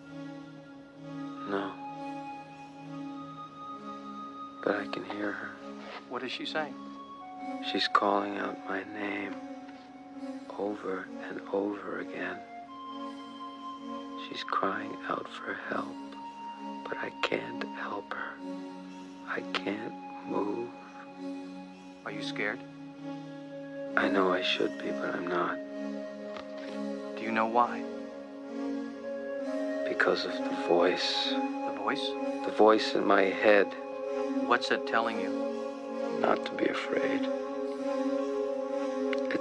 Speaker 1: No. But I can hear her.
Speaker 7: What is she saying?
Speaker 1: She's calling out my name over and over again. She's crying out for help, but I can't help her. I can't move.
Speaker 7: Are you scared?
Speaker 1: I know I should be, but I'm not.
Speaker 7: Do you know why?
Speaker 1: because of the voice.
Speaker 7: The voice?
Speaker 1: The voice in my head.
Speaker 7: What's it telling you?
Speaker 1: Not to be afraid.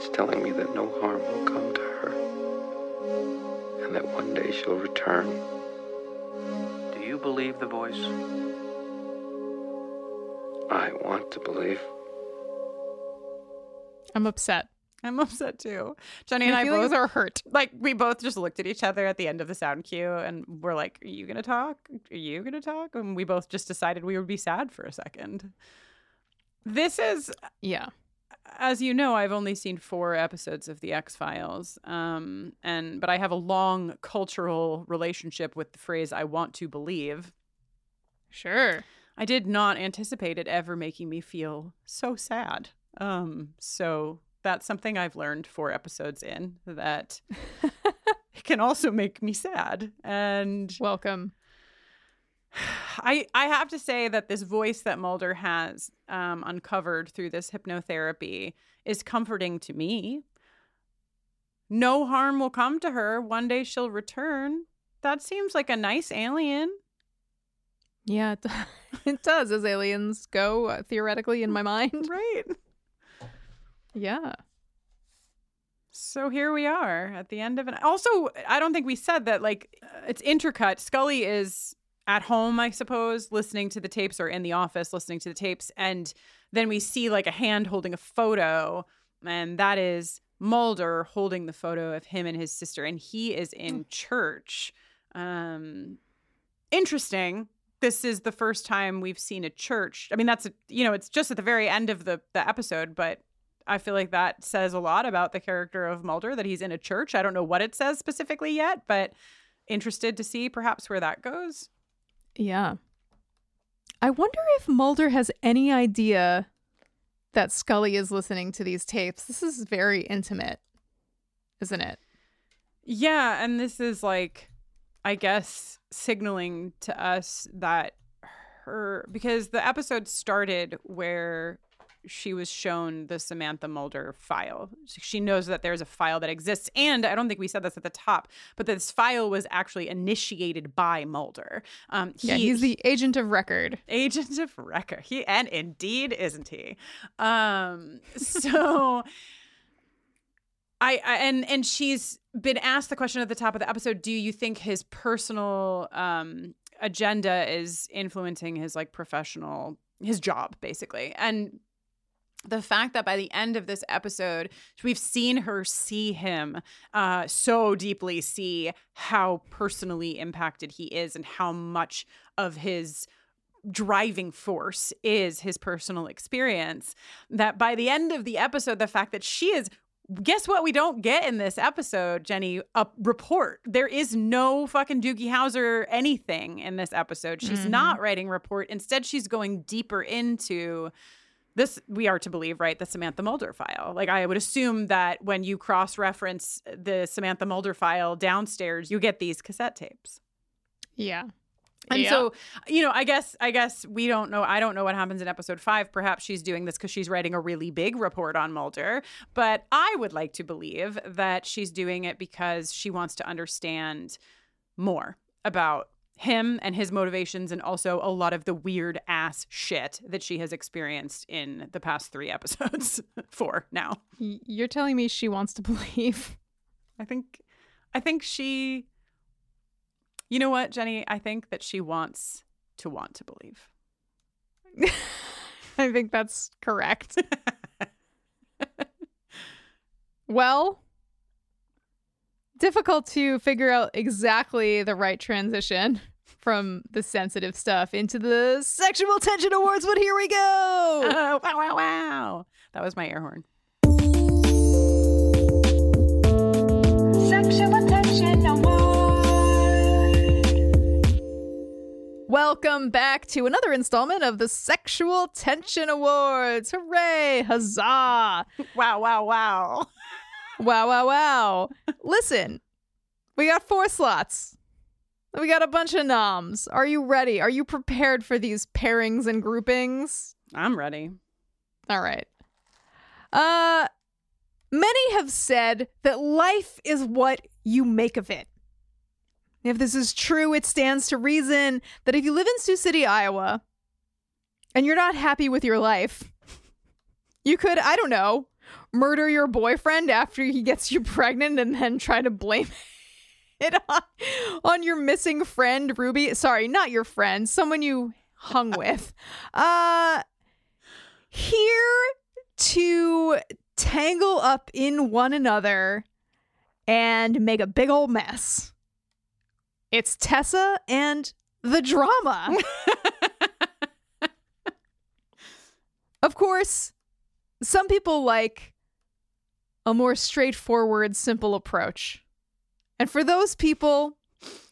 Speaker 1: It's telling me that no harm will come to her. And that one day she'll return.
Speaker 7: Do you believe the voice?
Speaker 1: I want to believe.
Speaker 2: I'm upset.
Speaker 3: I'm upset too. Jenny and
Speaker 2: My
Speaker 3: I
Speaker 2: feelings
Speaker 3: both
Speaker 2: are hurt.
Speaker 3: like we both just looked at each other at the end of the sound cue and we're like, Are you gonna talk? Are you gonna talk? And we both just decided we would be sad for a second. This is
Speaker 2: Yeah.
Speaker 3: As you know, I've only seen four episodes of the X Files, um, and but I have a long cultural relationship with the phrase "I want to believe."
Speaker 2: Sure.
Speaker 3: I did not anticipate it ever making me feel so sad. Um, so that's something I've learned four episodes in that it can also make me sad. And
Speaker 2: Welcome.
Speaker 3: I I have to say that this voice that Mulder has um, uncovered through this hypnotherapy is comforting to me. No harm will come to her. One day she'll return. That seems like a nice alien.
Speaker 2: Yeah, it, it does as aliens go, uh, theoretically, in my mind.
Speaker 3: Right.
Speaker 2: Yeah.
Speaker 3: So here we are at the end of it. Also, I don't think we said that like uh, it's intercut. Scully is at home, I suppose, listening to the tapes or in the office listening to the tapes and then we see like a hand holding a photo and that is Mulder holding the photo of him and his sister and he is in church. Um interesting. This is the first time we've seen a church. I mean that's a, you know, it's just at the very end of the the episode, but I feel like that says a lot about the character of Mulder that he's in a church. I don't know what it says specifically yet, but interested to see perhaps where that goes.
Speaker 2: Yeah. I wonder if Mulder has any idea that Scully is listening to these tapes. This is very intimate, isn't it?
Speaker 3: Yeah, and this is like I guess signaling to us that her because the episode started where she was shown the Samantha Mulder file. She knows that there's a file that exists. And I don't think we said this at the top, but this file was actually initiated by Mulder. Um,
Speaker 2: yeah, he's the agent of record.
Speaker 3: agent of record. He and indeed isn't he? Um, so I, I and and she's been asked the question at the top of the episode. Do you think his personal um agenda is influencing his like professional his job basically? And the fact that by the end of this episode we've seen her see him uh, so deeply see how personally impacted he is and how much of his driving force is his personal experience that by the end of the episode the fact that she is guess what we don't get in this episode jenny a report. There is no fucking doogie howser anything in this episode. She's not writing report. Instead she's going deeper into this we are to believe right the samantha mulder file like i would assume that when you cross reference the samantha mulder file downstairs you get these cassette tapes
Speaker 2: Yeah.
Speaker 3: and
Speaker 2: Yeah.
Speaker 3: so, you know, I guess I guess we don't know. I don't know what happens in episode five. Perhaps she's doing this because she's writing a really big report on Mulder. But I would like to believe that she's doing it because she wants to understand more about him and his motivations and also a lot of the weird ass shit that she has experienced in the past three episodes. Four now.
Speaker 2: You're telling me she wants to believe.
Speaker 3: I think I think she You know what, Jenny? I think that she wants to want to believe.
Speaker 2: I think that's correct. well, difficult to figure out exactly the right transition from the sensitive stuff into the sexual tension awards, but here we go.
Speaker 3: Oh, wow, wow, wow. That was my air horn.
Speaker 6: Sexual attention award.
Speaker 2: Welcome back to another installment of the Sexual Tension Awards. Hooray! Huzzah!
Speaker 3: Wow, wow, wow.
Speaker 2: Wow, wow, wow. Listen, we got four slots. We got a bunch of noms. Are you ready? Are you prepared for these pairings and groupings?
Speaker 3: I'm ready.
Speaker 2: All right. Uh many have said that life is what you make of it. If this is true, it stands to reason that if you live in Sioux City, Iowa, and you're not happy with your life, you could, I don't know, murder your boyfriend after he gets you pregnant and then try to blame it on, on your missing friend, Ruby. Sorry, not your friend, someone you hung with. Uh, here to tangle up in one another and make a big old mess. It's Tessa and the drama. of course, some people like a more straightforward, simple approach. And for those people,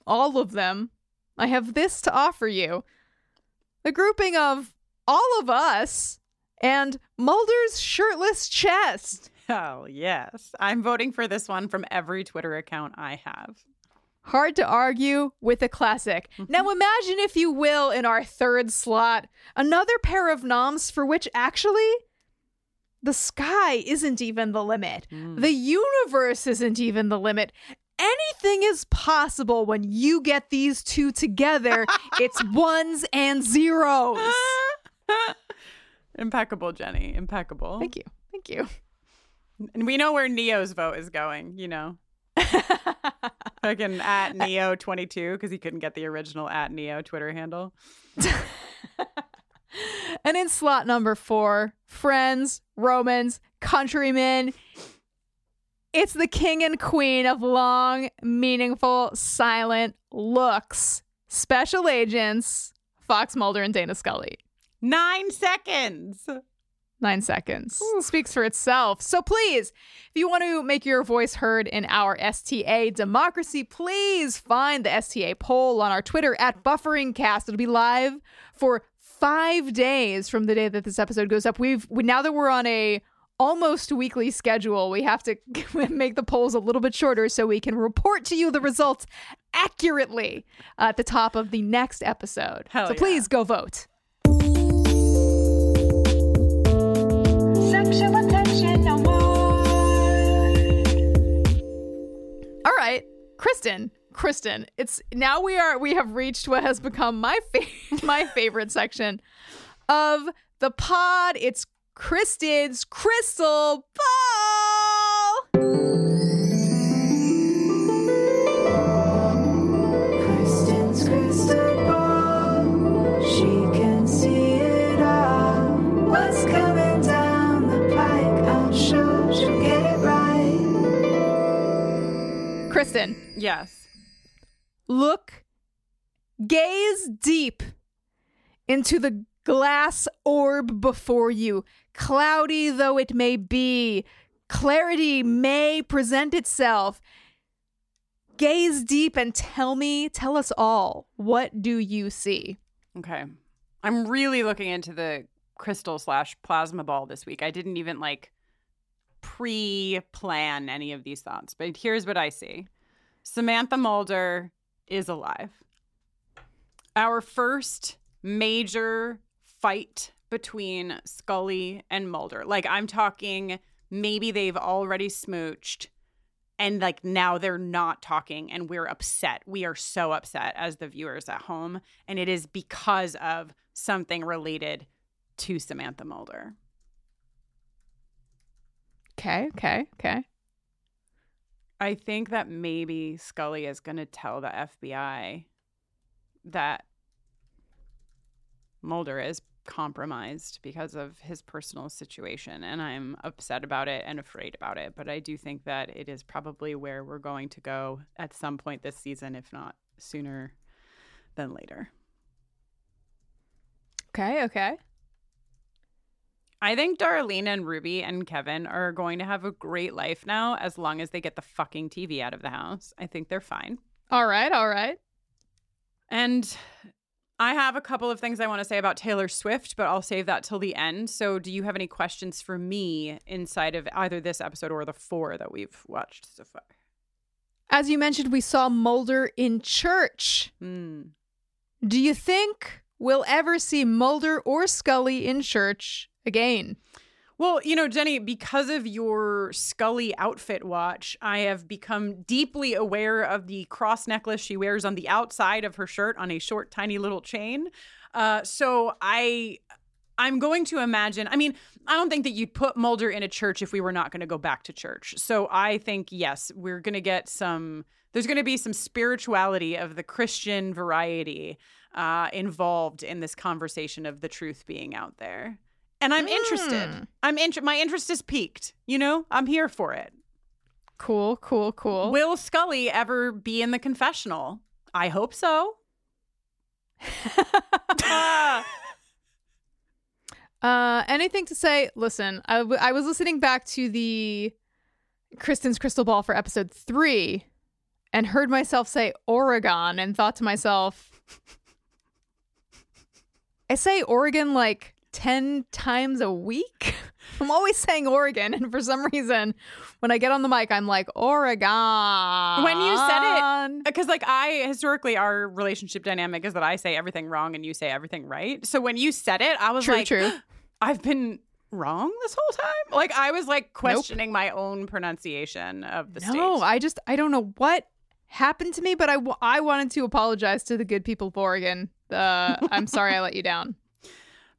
Speaker 2: all of them, I have this to offer you a grouping of all of us and Mulder's shirtless chest.
Speaker 3: Oh, yes. I'm voting for this one from every Twitter account I have.
Speaker 2: Hard to argue with a classic. Mm-hmm. Now imagine, if you will, in our third slot, another pair of noms for which actually the sky isn't even the limit. Mm. The universe isn't even the limit. Anything is possible when you get these two together. it's ones and zeros.
Speaker 3: Impeccable, Jenny. Impeccable.
Speaker 2: Thank you. Thank you.
Speaker 3: And we know where Neo's vote is going, you know. Fucking at Neo22 because he couldn't get the original at Neo Twitter handle.
Speaker 2: And in slot number four, friends, Romans, countrymen. It's the king and queen of long, meaningful, silent looks. Special agents, Fox Mulder and Dana Scully.
Speaker 3: Nine seconds.
Speaker 2: Nine seconds. Speaks for itself. So please, if you want to make your voice heard in our STA democracy, please find the STA poll on our Twitter at BufferingCast. It'll be live for five days from the day that this episode goes up. We've we, now that we're on a almost weekly schedule, we have to make the polls a little bit shorter so we can report to you the results accurately at the top of the next episode.
Speaker 3: Hell
Speaker 2: so
Speaker 3: yeah.
Speaker 2: please go vote.
Speaker 8: Sexual attention award.
Speaker 2: All right, Kristin. Kristin, it's now we are we have reached what has become my fa- my favorite section of the pod. It's Kristin's crystal ball.
Speaker 8: Kristin's crystal ball. She can see it all. What's coming down the pike? I'm sure she'll get it right.
Speaker 2: Kristin,
Speaker 3: Yes.
Speaker 2: look, gaze deep into the glass orb before you. Cloudy though it may be, clarity may present itself. Gaze deep and tell me, tell us all, what do you see?
Speaker 3: Okay. I'm really looking into the crystal slash plasma ball this week. I didn't even like pre plan any of these thoughts, but here's what I see Samantha Mulder is alive. Our first major fight between Scully and Mulder. Like, I'm talking maybe they've already smooched and like now they're not talking and we're upset. We are so upset as the viewers at home. And it is because of something related to Samantha Mulder.
Speaker 2: Okay, okay, okay.
Speaker 3: I think that maybe Scully is going to tell the FBI that Mulder is compromised because of his personal situation. And I'm upset about it and afraid about it. But I do think that it is probably where we're going to go at some point this season, if not sooner than later.
Speaker 2: Okay, okay.
Speaker 3: I think Darlene and Ruby and Kevin are going to have a great life now as long as they get the fucking TV out of the house. I think they're fine.
Speaker 2: All right, all right.
Speaker 3: And I have a couple of things I want to say about Taylor Swift, but I'll save that till the end. So, do you have any questions for me inside of either this episode or the four that we've watched so far?
Speaker 2: As you mentioned, we saw Mulder in church.
Speaker 3: Hmm.
Speaker 2: Do you think we'll ever see Mulder or Scully in church again?
Speaker 3: Well, you know, Jenny, because of your Scully outfit watch, I have become deeply aware of the cross necklace she wears on the outside of her shirt on a short, tiny little chain. Uh, so I. I'm going to imagine. I mean, I don't think that you'd put Mulder in a church if we were not going to go back to church. So I think, yes, we're going to get some, there's going to be some spirituality of the Christian variety uh, involved in this conversation of the truth being out there. And I'm interested.
Speaker 2: Mm.
Speaker 3: I'm inter- my interest is peaked. You know, I'm here for it.
Speaker 2: Cool, cool, cool.
Speaker 3: Will Scully ever be in the confessional? I hope so.
Speaker 2: Uh, anything to say? Listen, I, w- I was listening back to the Kristin's Crystal Ball for episode three and heard myself say Oregon and thought to myself, I say Oregon like 10 times a week. I'm always saying Oregon. And for some reason, when I get on the mic, I'm like, Oregon.
Speaker 3: When you said it, because like I historically, our relationship dynamic is that I say everything wrong and you say everything right. So when you said it, I was
Speaker 2: True,
Speaker 3: like,
Speaker 2: true.
Speaker 3: I've been wrong this whole time. Like I was like questioning my own pronunciation of the
Speaker 2: No,
Speaker 3: state.
Speaker 2: I just, I don't know what happened to me, but I, I wanted to apologize to the good people of Oregon. Uh, I'm sorry I let you down.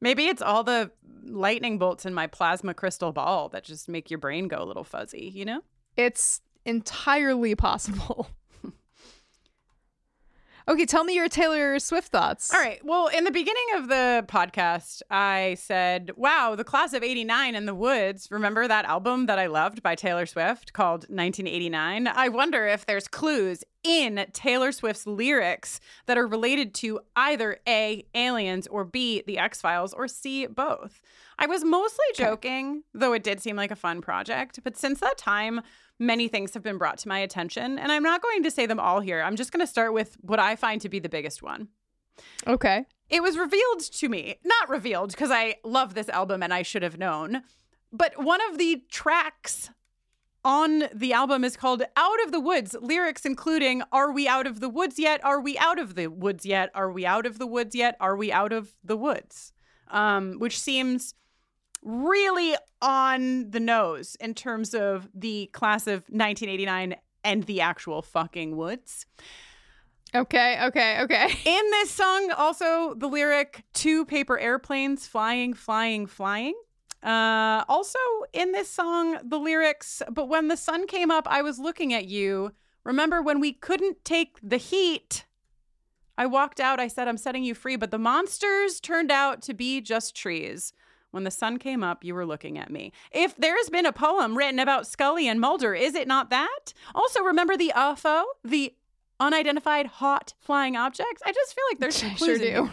Speaker 3: Maybe it's all the lightning bolts in my plasma crystal ball that just make your brain go a little fuzzy. You know?
Speaker 2: It's entirely possible. okay, tell me your Taylor Swift thoughts.
Speaker 3: All right. Well, in the beginning of the podcast, I said, wow, the class of 89 in the woods. Remember that album that I loved by Taylor Swift called 1989? I wonder if there's clues in Taylor Swift's lyrics that are related to either A, aliens, or B, the X Files, or C, both. I was mostly joking, though it did seem like a fun project. But since that time, many things have been brought to my attention, and I'm not going to say them all here. I'm just going to start with what I find to be the biggest one.
Speaker 2: Okay.
Speaker 3: It was revealed to me, not revealed because I love this album and I should have known, but one of the tracks on the album is called Out of the Woods, lyrics including Are we out of the woods yet? Are we out of the woods yet? Are we out of the woods yet? Are we out of the woods? Um, which seems really on the nose in terms of the class of 1989 and the actual fucking woods.
Speaker 2: Okay, okay, okay.
Speaker 3: In this song, also the lyric two paper airplanes flying, flying, flying. Uh, also in this song, the lyrics, but when the sun came up, I was looking at you. Remember when we couldn't take the heat? I walked out, I said, I'm setting you free, but the monsters turned out to be just trees. When the sun came up, you were looking at me. If there's been a poem written about Scully and Mulder, is it not that? Also, remember the UFO, the unidentified hot flying objects? I just feel like there's some clues
Speaker 2: sure do.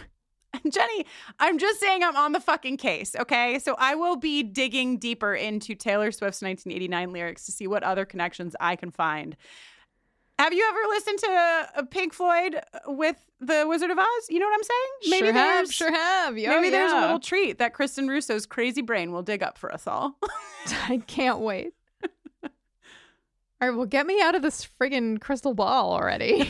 Speaker 3: Jenny, I'm just saying I'm on the fucking case, okay? So I will be digging deeper into Taylor Swift's 1989 lyrics to see what other connections I can find. Have you ever listened to uh, Pink Floyd with the Wizard of Oz? You know what I'm saying? Maybe
Speaker 2: sure have, sure have. Yeah,
Speaker 3: maybe there's a little treat that Kristin Russo's crazy brain will dig up for us all.
Speaker 2: I can't wait. All right, well, get me out of this friggin' crystal ball already.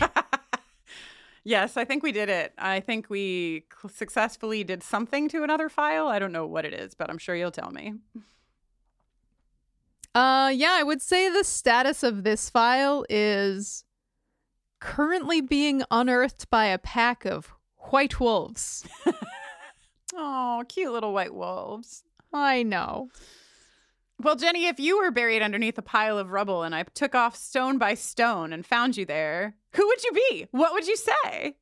Speaker 3: yes, I think we did it. I think we successfully did something to another file. I don't know what it is, but I'm sure you'll tell me.
Speaker 2: Uh, yeah, I would say the status of this file is currently being unearthed by a pack of white wolves.
Speaker 3: Oh, cute little white wolves.
Speaker 2: I know.
Speaker 3: Well, Jenny, if you were buried underneath a pile of rubble and I took off stone by stone and found you there, who would you be? What would you say?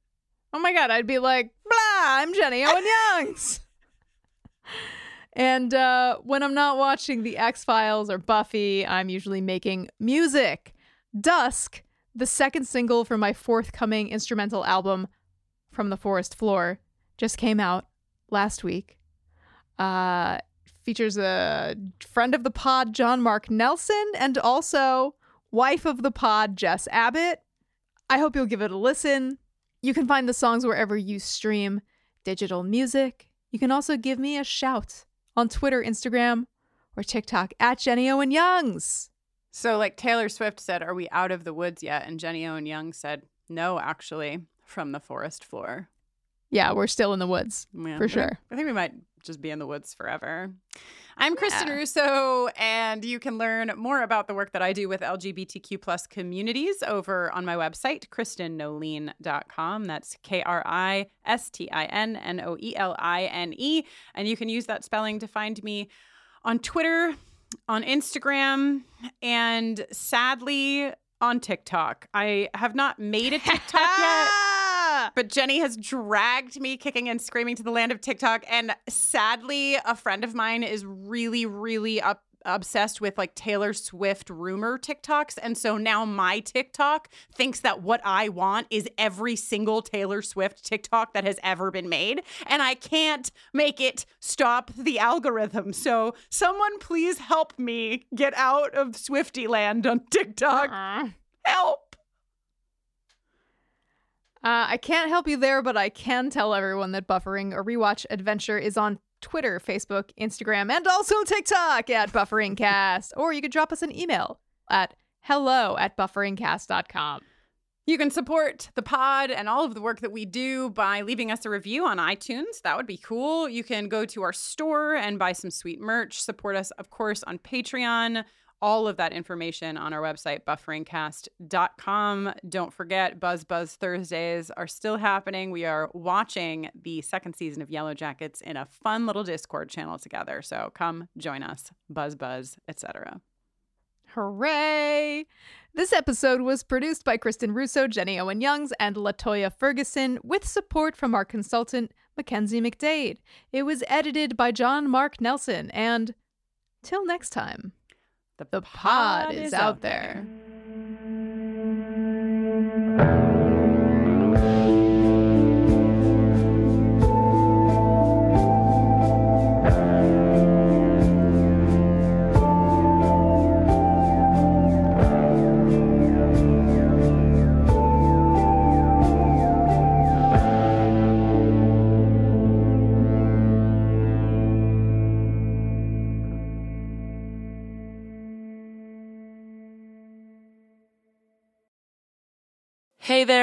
Speaker 2: Oh my god, I'd be like, blah, I'm Jenny Owen Youngs. and uh, when I'm not watching The X Files or Buffy, I'm usually making music. Dusk, the second single from my forthcoming instrumental album, From the Forest Floor, just came out last week. Uh, features a friend of the pod, John Mark Nelson, and also wife of the pod, Jess Abbott. I hope you'll give it a listen. You can find the songs wherever you stream digital music. You can also give me a shout on Twitter, Instagram, or TikTok at Jenny Owen Youngs.
Speaker 3: So, like Taylor Swift said, Are we out of the woods yet? And Jenny Owen Young said, No, actually, from the forest floor.
Speaker 2: Yeah, we're still in the woods
Speaker 3: Yeah,
Speaker 2: for
Speaker 3: I think-
Speaker 2: sure.
Speaker 3: I think we might just be in the woods forever. I'm Kristin
Speaker 2: Yeah.
Speaker 3: Russo, and you can learn more about the work that I do with LGBTQ plus communities over on my website, kristinnoeline.com. That's K R I S T I N N O E L I N E. And you can use that spelling to find me on Twitter, on Instagram, and sadly on TikTok. I have not made a TikTok yet. But Jenny has dragged me kicking and screaming to the land of TikTok. And sadly, a friend of mine is really, really up. Obsessed with like Taylor Swift rumor TikToks. And so now my TikTok thinks that what I want is every single Taylor Swift TikTok that has ever been made. And I can't make it stop the algorithm. So someone please help me get out of Swifty land on TikTok. Help.
Speaker 2: Uh, I can't help you there, but I can tell everyone that Buffering a Rewatch Adventure is on Twitter, Facebook, Instagram, and also TikTok at BufferingCast. or you could drop us an email at hello at bufferingcast.com.
Speaker 3: You can support the pod and all of the work that we do by leaving us a review on iTunes. That would be cool. You can go to our store and buy some sweet merch. Support us, of course, on Patreon. All of that information on our website, bufferingcast.com. Don't forget, Buzz Buzz Thursdays are still happening. We are watching the second season of Yellowjackets in a fun little Discord channel together. So come join us, Buzz Buzz, etc.
Speaker 2: Hooray! This episode was produced by Kristin Russo, Jenny Owen Youngs, and LaToya Ferguson, with support from our consultant, Mackenzie McDade. It was edited by John Mark Nelson, and till next time,
Speaker 3: the,
Speaker 2: pod, is, out there.
Speaker 9: Hey